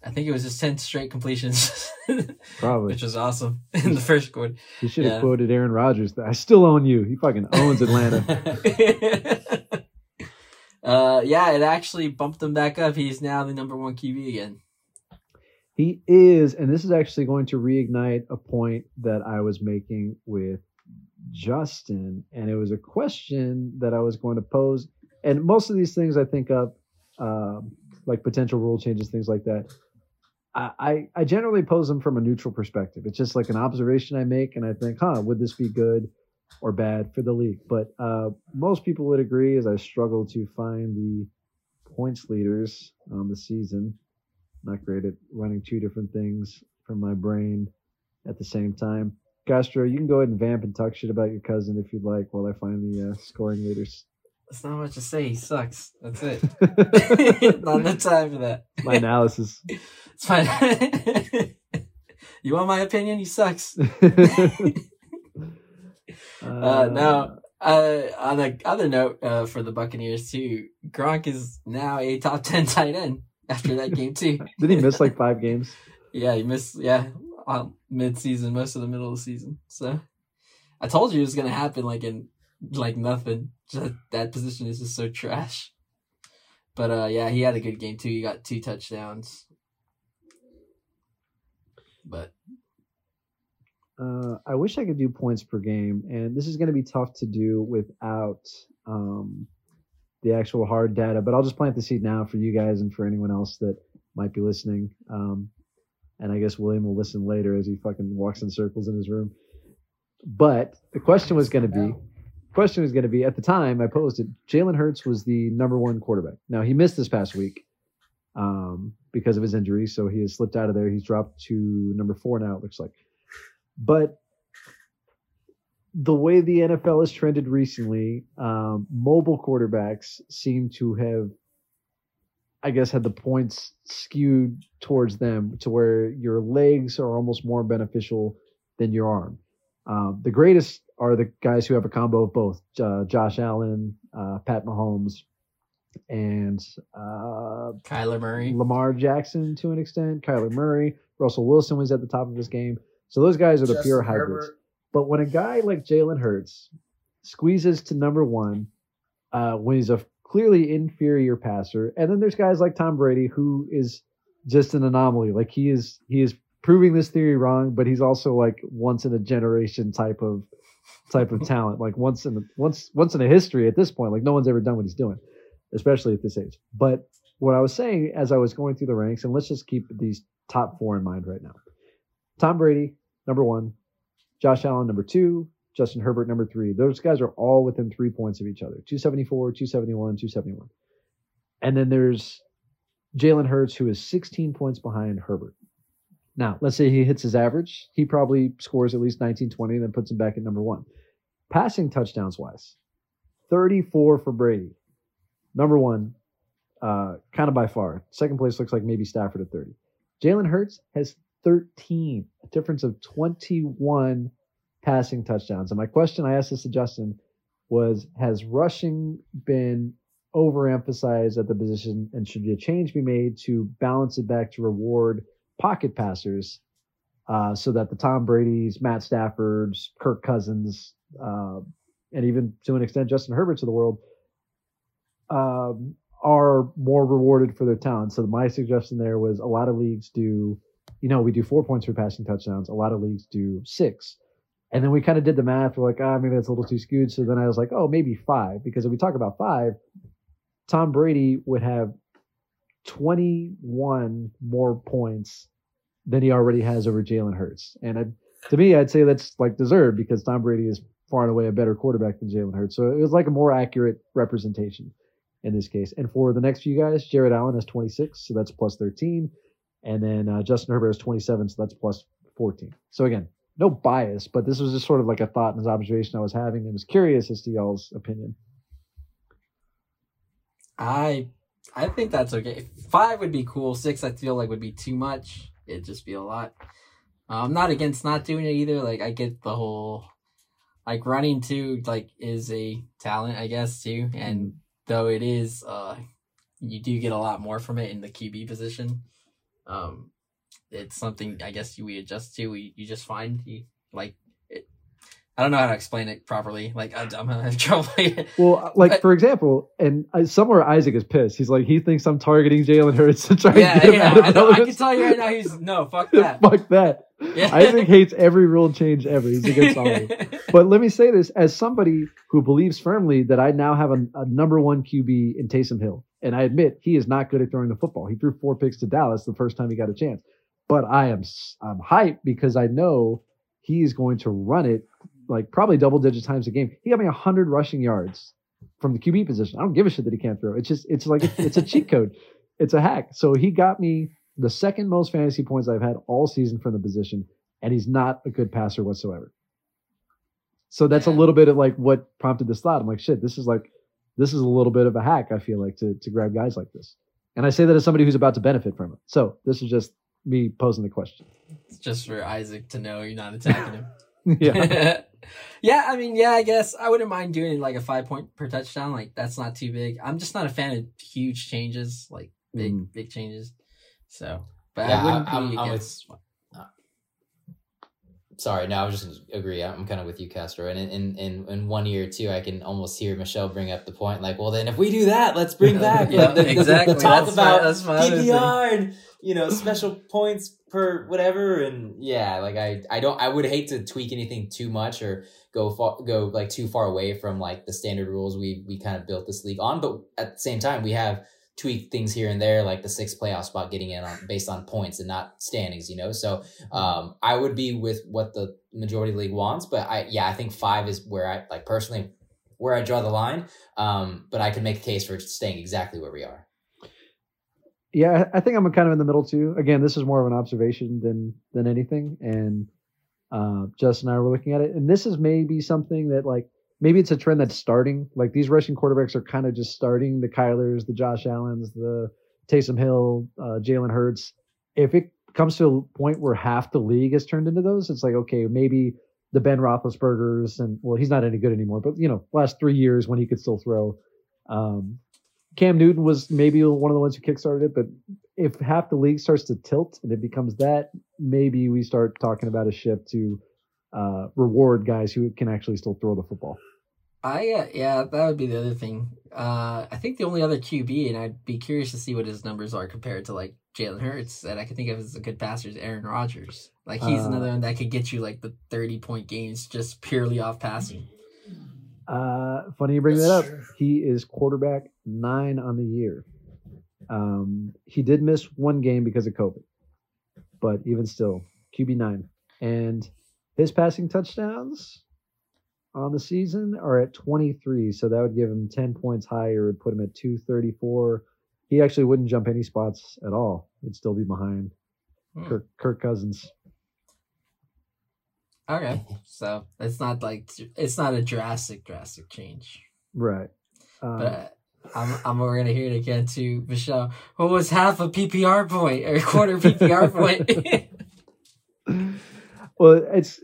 I think it was just ten straight completions. Probably. Which was awesome in the first quarter. He should have yeah. quoted Aaron Rodgers. I still own you. He fucking owns Atlanta. uh yeah, it actually bumped him back up. He's now the number one QB again. He is, and this is actually going to reignite a point that I was making with Justin, and it was a question that I was going to pose. And most of these things I think of, um, like potential rule changes, things like that. I, I generally pose them from a neutral perspective. It's just like an observation I make, and I think, huh, would this be good or bad for the league? But uh, most people would agree, as I struggle to find the points leaders on the season not great at running two different things from my brain at the same time. Castro, you can go ahead and vamp and talk shit about your cousin if you'd like while I find the uh, scoring leaders. That's not much to say. He sucks. That's it. not enough time for that. my analysis. It's fine. you want my opinion? He sucks. Uh, no. Uh, on a other note, uh, for the Buccaneers too, Gronk is now a top ten tight end after that game too. Did he miss like five games? Yeah, he missed. Yeah, mid season, most of the middle of the season. So, I told you it was gonna happen. Like in like nothing. Just, that position is just so trash. But uh, yeah, he had a good game too. He got two touchdowns. But Uh, I wish I could do points per game, and this is going to be tough to do without um, the actual hard data. But I'll just plant the seed now for you guys and for anyone else that might be listening. Um, and I guess William will listen later as he fucking walks in circles in his room. But the question was going to be, question is going to be at the time I posed it. Jalen Hurts was the number one quarterback. Now he missed this past week um, because of his injury, so he has slipped out of there. He's dropped to number four now. It looks like. But the way the NFL has trended recently, um, mobile quarterbacks seem to have, I guess, had the points skewed towards them to where your legs are almost more beneficial than your arm. Um, the greatest are the guys who have a combo of both uh, Josh Allen, uh, Pat Mahomes, and uh, Kyler Murray. Lamar Jackson to an extent, Kyler Murray, Russell Wilson was at the top of his game. So those guys are the Justin pure hybrids. Herbert. But when a guy like Jalen Hurts squeezes to number one, uh, when he's a clearly inferior passer, and then there's guys like Tom Brady who is just an anomaly. Like he is, he is proving this theory wrong, but he's also like once in a generation type of type of talent. Like once in once once in a history at this point. Like no one's ever done what he's doing, especially at this age. But what I was saying as I was going through the ranks, and let's just keep these top four in mind right now. Tom Brady, number one. Josh Allen, number two. Justin Herbert, number three. Those guys are all within three points of each other 274, 271, 271. And then there's Jalen Hurts, who is 16 points behind Herbert. Now, let's say he hits his average. He probably scores at least 19, 20, and then puts him back at number one. Passing touchdowns wise, 34 for Brady. Number one, uh, kind of by far. Second place looks like maybe Stafford at 30. Jalen Hurts has 13, a difference of 21 passing touchdowns. And my question I asked this to Justin was Has rushing been overemphasized at the position and should a change be made to balance it back to reward pocket passers uh, so that the Tom Brady's, Matt Stafford's, Kirk Cousins, uh, and even to an extent Justin Herbert's of the world um, are more rewarded for their talent. So my suggestion there was a lot of leagues do, you know, we do four points for passing touchdowns. A lot of leagues do six. And then we kind of did the math. We're like, ah, maybe that's a little too skewed. So then I was like, oh, maybe five. Because if we talk about five, Tom Brady would have 21 more points than he already has over Jalen Hurts. And I, to me, I'd say that's like deserved because Tom Brady is far and away a better quarterback than Jalen Hurts. So it was like a more accurate representation in this case. And for the next few guys, Jared Allen has 26, so that's plus 13. And then uh, Justin Herbert has 27, so that's plus 14. So again, no bias, but this was just sort of like a thought and observation I was having and was curious as to y'all's opinion. I I think that's okay. Five would be cool. Six I feel like would be too much. it'd just be a lot. Uh, I'm not against not doing it either. Like I get the whole like running too like is a talent I guess too, and though it is uh you do get a lot more from it in the QB position. Um, it's something I guess we adjust to. We you just find you like. I don't know how to explain it properly. Like I'm gonna have trouble. Well, like But- for example, and I, somewhere Isaac is pissed. He's like, he thinks I'm targeting Jalen Hurts to try yeah, and get him yeah. out of I, know, I can tell you right now. He's no fuck that. Fuck that. Yeah. Isaac hates every rule change ever. He's against all of it. But let me say this as somebody who believes firmly that I now have a, a number one QB in Taysom Hill. And I admit he is not good at throwing the football. He threw four picks to Dallas the first time he got a chance. But I am I'm hyped because I know he is going to run it like probably double digit times a game. He got me 100 rushing yards from the QB position. I don't give a shit that he can't throw. It's just it's like it's a cheat code. It's a hack. So he got me the second most fantasy points I've had all season from the position, and he's not a good passer whatsoever. So that's a little bit of like what prompted this thought. I'm like, shit, this is like this is a little bit of a hack. I feel like to to grab guys like this, and I say that as somebody who's about to benefit from it. So this is just me posing the question. It's just for Isaac to know you're not attacking him. yeah, yeah, I mean, yeah, I guess I wouldn't mind doing like a five point per touchdown. Like that's not too big. I'm just not a fan of huge changes, like big Mhm. big changes. So, but Yeah, I wouldn't I- I'm- be I'm with- Sorry, no, I was just gonna agree. I'm kind of with you, Castro. And in, in in in one year too, I can almost hear Michelle bring up the point, like, well, then if we do that, let's bring back Yeah, the, the, the- exactly. the talk That's my- about that's my. PPR and you know special points per whatever. And yeah, like I I don't I would hate to tweak anything too much or go far, go like too far away from like the standard rules we we kind of built this league on. But at the same time, we have tweaked things here and there, like the sixth playoff spot getting in on based on points and not standings. You know, so um, I would be with what the majority league wants, but I yeah, I think five is where I like personally where I draw the line. Um, but I can make a case for staying exactly where we are. Yeah. I think I'm kind of in the middle too. Again, this is more of an observation than than anything. And uh, Justin and I were looking at it, and this is maybe something that like maybe it's a trend that's starting. Like these rushing quarterbacks are kind of just starting. The Kylers, the Josh Allens, the Taysom Hill, uh, Jalen Hurts. If it comes to a point where half the league has turned into those, it's like okay, maybe the Ben Roethlisberger's and well, he's not any good anymore. But you know, last three years when he could still throw. Um, Cam Newton was maybe one of the ones who kickstarted it, but if half the league starts to tilt and it becomes that, maybe we start talking about a shift to uh, reward guys who can actually still throw the football. I uh, yeah, that would be the other thing. Uh, I think the only other QB, and I'd be curious to see what his numbers are compared to like Jalen Hurts that I can think of as a good passer is Aaron Rodgers. Like he's Uh, another one that could get you like the thirty point games just purely off passing. Uh, funny you bring that up. true. He is quarterback nine on the year. Um, he did miss one game because of COVID, but even still, QB nine. And his passing touchdowns on the season are at 23. So that would give him 10 points higher, would put him at 234. He actually wouldn't jump any spots at all. He'd still be behind Hmm. Kirk, Kirk Cousins. Okay, so it's not like it's not a drastic drastic change. Right. Um, But uh, I'm I'm we're gonna hear it again too, Michelle. What was half a PPR point or a quarter PPR point? well, it's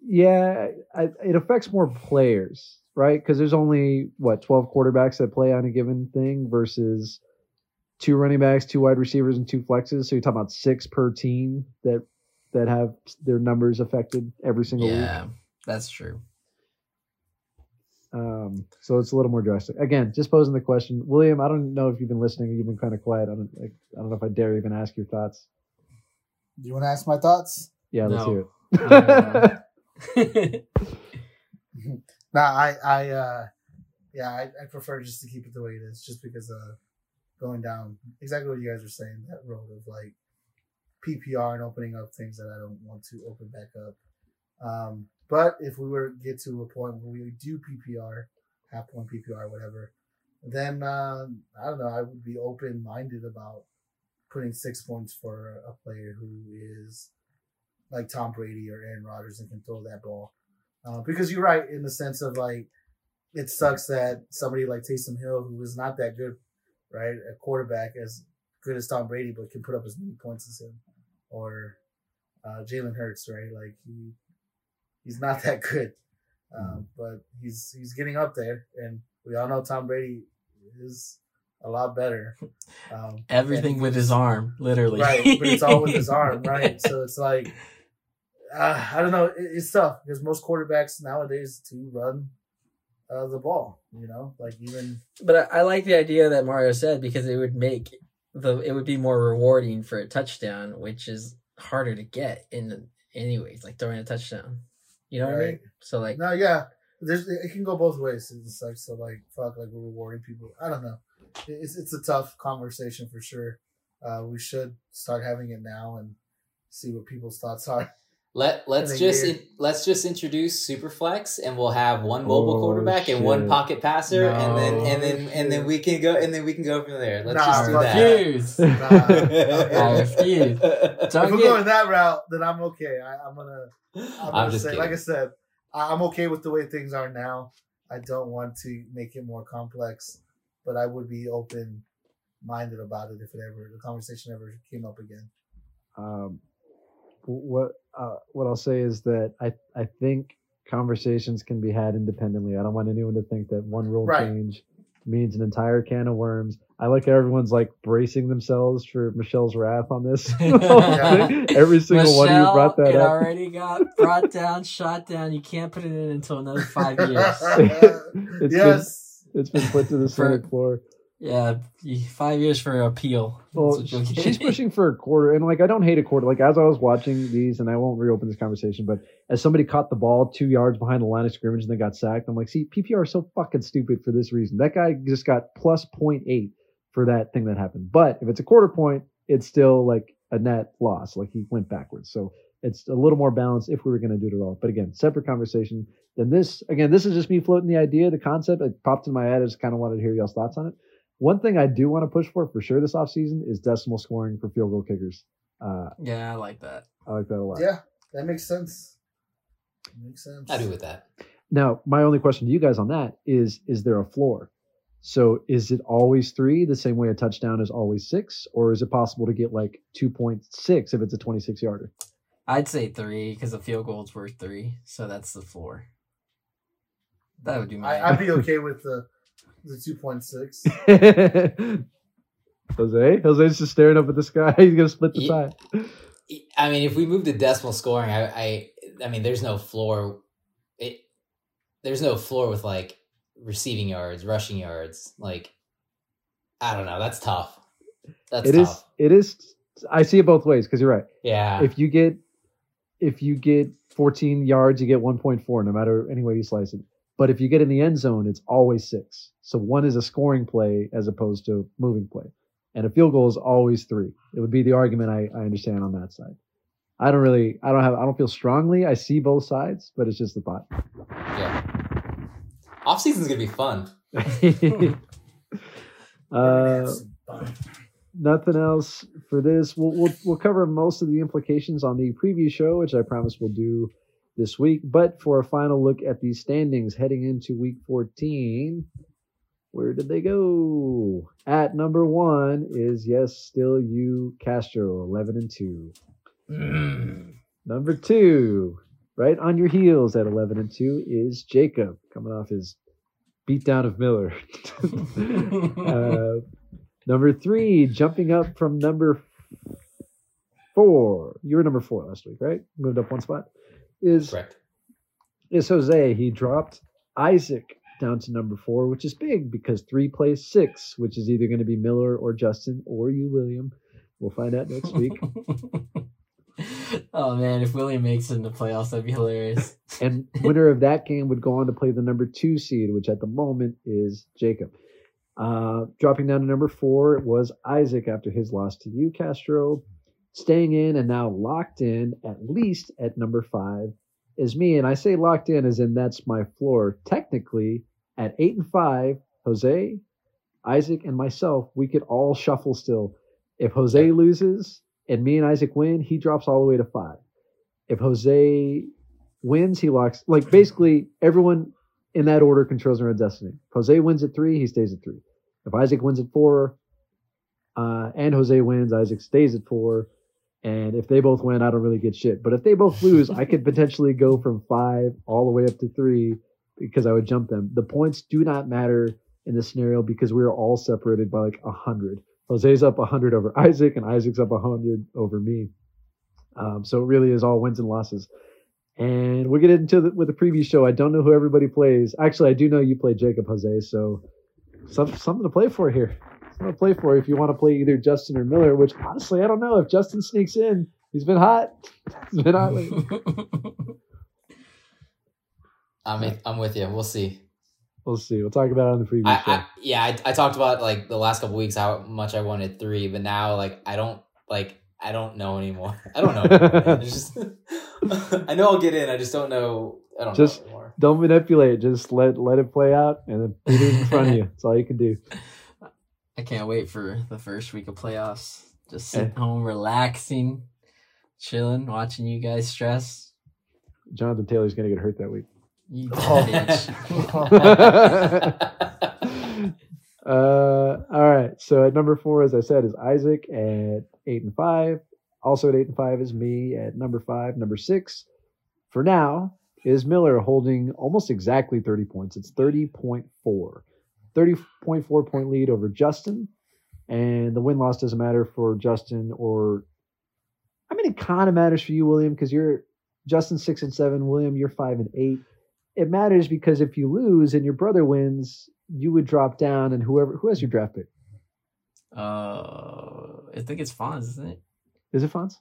yeah, I, it affects more players, right? Because there's only what 12 quarterbacks that play on a given thing versus two running backs, two wide receivers, and two flexes. So you're talking about six per team that that have their numbers affected every single week. yeah, that's true. Um, so it's a little more drastic. Again, just posing the question, William. I don't know if you've been listening. You've been kind of quiet. I don't. Like, I don't know if I dare even ask your thoughts. Do you want to ask my thoughts? Yeah, let's No. hear it. Nah, I, I, uh, yeah, I, I prefer just to keep it the way it is, just because uh, going down exactly what you guys are saying that road of like PPR and opening up things that I don't want to open back up. Um, but if we were to get to a point where we do PPR, half point PPR, whatever, then uh, I don't know. I would be open minded about putting six points for a player who is like Tom Brady or Aaron Rodgers and can throw that ball. Uh, because you're right in the sense of like, it sucks that somebody like Taysom Hill, who is not that good, right, a quarterback as good as Tom Brady, but can put up as many points as him, or uh, Jalen Hurts, right? Like he he's not that good, um, but he's he's getting up there, and we all know Tom Brady is a lot better. Um, Everything with his arm, literally. right? But it's all with his arm, right? So it's like uh, I don't know. It, it's tough because most quarterbacks nowadays to run uh, the ball. You know, like even But I, I like the idea that Mario said because it would make the it would be more rewarding for a touchdown, which is harder to get in anyways, like throwing a touchdown. You know what I mean? So like no, yeah. There's it can go both ways. It's like so like fuck like we're rewarding people. I don't know. It's it's a tough conversation for sure. Uh, we should start having it now and see what people's thoughts are. Let let's just year. in, let's just introduce Superflex, and we'll have one mobile Oh, quarterback and one pocket passer, and then and then and then we can go and then we can go from there. Let's Nah, just do fuck that. refuse. Nah. I refuse. if Don't we're get- going that route, then I'm okay. I, I'm gonna I'm, I'm just say, kidding. like I said, I- I'm okay with the way things are now. I don't want to make it more complex, but I would be open minded about it if it ever the conversation ever came up again. um, what uh, what I'll say is that I I think conversations can be had independently. I don't want anyone to think that one rule Right. change means an entire can of worms. I like how everyone's like bracing themselves for Michelle's wrath on this. Yeah. Every single one of you brought that it up. already got brought down, shot down. You can't put it in until another five years. It's yes. It's been put to the Senate floor. Yeah, five years for appeal. Well, what you'll get. she's pushing for a quarter, and like I don't hate a quarter. Like as I was watching these, and I won't reopen this conversation, but as somebody caught the ball two yards behind the line of scrimmage and they got sacked, I'm like, see, PPR is so fucking stupid for this reason. That guy just got plus 0.8 for that thing that happened. But if it's a quarter point, it's still like a net loss. Like he went backwards, so it's a little more balanced if we were going to do it at all. But again, separate conversation. Then this again, this is just me floating the idea, the concept. It popped in my head. I just kind of wanted to hear y'all's thoughts on it. One thing I do want to push for for sure this offseason is decimal scoring for field goal kickers. Uh, Yeah, I like that. I like that a lot. Yeah, that makes sense. Makes sense. I do with that. Now, my only question to you guys on that is: Is there a floor? So, is it always three, the same way a touchdown is always six, or is it possible to get like two point six if it's a twenty-six yarder? I'd say three because a field goal's worth three, so that's the floor. That would be my. I, I'd be okay with the the two point six. Jose, Jose's just staring up at the sky. He's gonna split the Yeah. tie. I mean, if we move to decimal scoring, I, I, I mean, there's no floor. It, there's no floor with like receiving yards, rushing yards. Like, I don't know. That's tough. That's It is. tough. It is. I see it both ways because you're right. Yeah. if you get if you get 14 yards, you get 1.4, no matter any way you slice it. But if you get in the end zone, it's always six. So one is a scoring play as opposed to moving play, and a field goal is always three. It would be the argument I, I understand on that side. I don't really, I don't have, I don't feel strongly. I see both sides, but it's just the thought. yeah. Off season's gonna be fun. uh, nothing else for this. We'll, we'll we'll cover most of the implications on the preview show, which I promise we'll do this week. But for a final look at the standings heading into Week 14, where did they go? At number one is yes, still you, Castro, eleven and two. Number two, right on your heels at eleven and two is Jacob, coming off his beatdown of Miller. uh, Number three, jumping up from number four. You were number four last week, right? Moved up one spot. Is Correct. is Jose? He dropped Isaac down to number four, which is big because three plays six, which is either going to be Miller or Justin or you, William. We'll find out next week. oh man, if William makes it in the playoffs, that'd be hilarious. and winner of that game would go on to play the number two seed, which at the moment is Jacob. Uh, dropping down to number four was Isaac after his loss to you, Castro. Staying in and now locked in, at least at number five, is me. And I say locked in as in that's my floor. Technically, at eight and five, Jose, Isaac, and myself, we could all shuffle still. If Jose loses and me and Isaac win, he drops all the way to five. If Jose wins, he locks. Like basically, everyone in that order controls their own destiny. If Jose wins at three, he stays at three. If Isaac wins at four, uh, and Jose wins, Isaac stays at four. And if they both win, I don't really get shit. But if they both lose, I could potentially go from five all the way up to three because I would jump them. The points do not matter in this scenario because we are all separated by like a hundred. Jose's up a hundred over Isaac, and Isaac's up a hundred over me. Um, so it really is all wins and losses. And we'll get into the, with the preview show. I don't know who everybody plays. Actually, I do know you play Jacob Jose, so some, something to play for here. Something to play for if you want to play either Justin or Miller. Which honestly, I don't know if Justin sneaks in. He's been hot. He's been hot. lately. I'm I'm with you. We'll see. We'll see. We'll talk about it on the preview I, show. I yeah, I, I talked about like the last couple weeks how much I wanted three, but now like I don't like I don't know anymore. I don't know. Anymore. Just I know I'll get in. I just don't know. I don't Just- know anymore. don't manipulate. Just let let it play out, and then put it in front of you. That's all you can do. I can't wait for the first week of playoffs. Just sitting home, relaxing, chilling, watching you guys stress. Jonathan Taylor's gonna get hurt that week. You bitch. uh, all right. So at number four, as I said, is Isaac at eight and five. Also at eight and five is me at number five. Number six, for now, is Miller holding almost exactly 30 points. It's 30.4. 30.4 point lead over Justin. And the win loss doesn't matter for Justin or I mean it kind of matters for you, William, because you're Justin six and seven, William, you're five and eight. It matters because if you lose and your brother wins, you would drop down and whoever who has your draft pick? uh, I think it's Fonz, isn't it? Is it Fonz?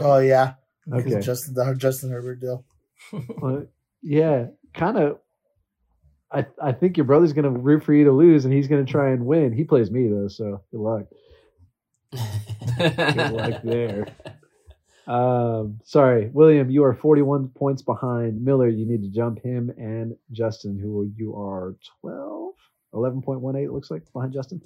Oh yeah. Okay. Justin the Justin Herbert deal. Well, yeah, kind of. I I think your brother's gonna root for you to lose, and he's gonna try and win. He plays me though, so good luck. Good luck there. Um, sorry, William, you are 41 points behind Miller. You need to jump him and Justin, who you are 12, 11.18, it looks like, behind Justin.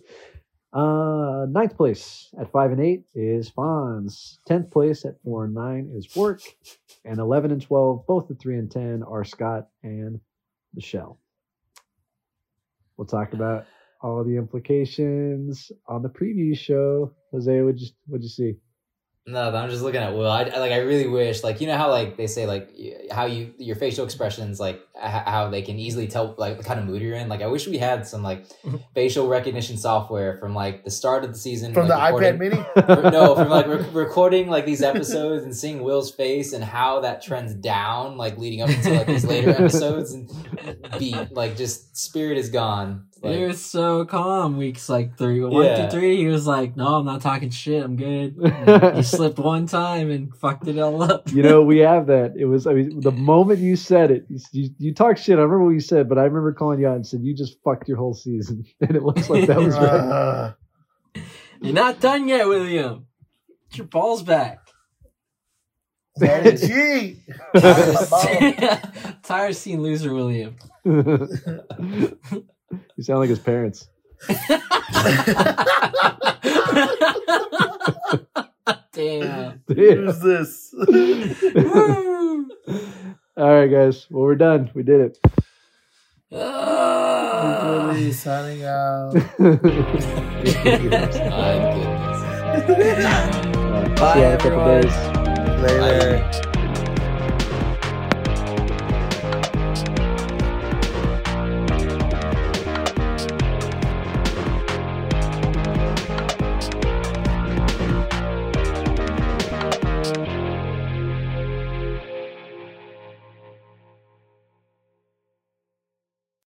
Uh, ninth place at five and eight is Fonz. Tenth place at four and nine is Work, and eleven and twelve, both at three and ten, are Scott and Michelle. We'll talk about all the implications on the preview show. Jose, would you would you see? No, I'm just looking at Will. I I- like. I really wish, like, you know how like they say like how you your facial expressions, like how they can easily tell like the kind of mood you're in. Like, I wish we had some like facial recognition software from like the start of the season From like, the iPad mini? no, from like rec- recording like these episodes and seeing Will's face and how that trends down, like leading up into like these later episodes and beat like just spirit is gone. Like, he was so calm weeks like three, one Yeah. to three. He was like, "No, I'm not talking shit. I'm good." He slipped one time and fucked it all up. you know, we have that. It was I mean, the moment you said it, you, you, you talk shit. I remember what you said, but I remember calling you out and said you just fucked your whole season, and it looks like that was right. You're not done yet, William. Get your balls back. Daddy G. Tired of seeing loser William. You sound like his parents. Damn. Who's this? All right, guys. Well, we're done. We did it. Really signing out. my goodness. Uh, Bye, see you in a couple everyone. days. Later. Bye.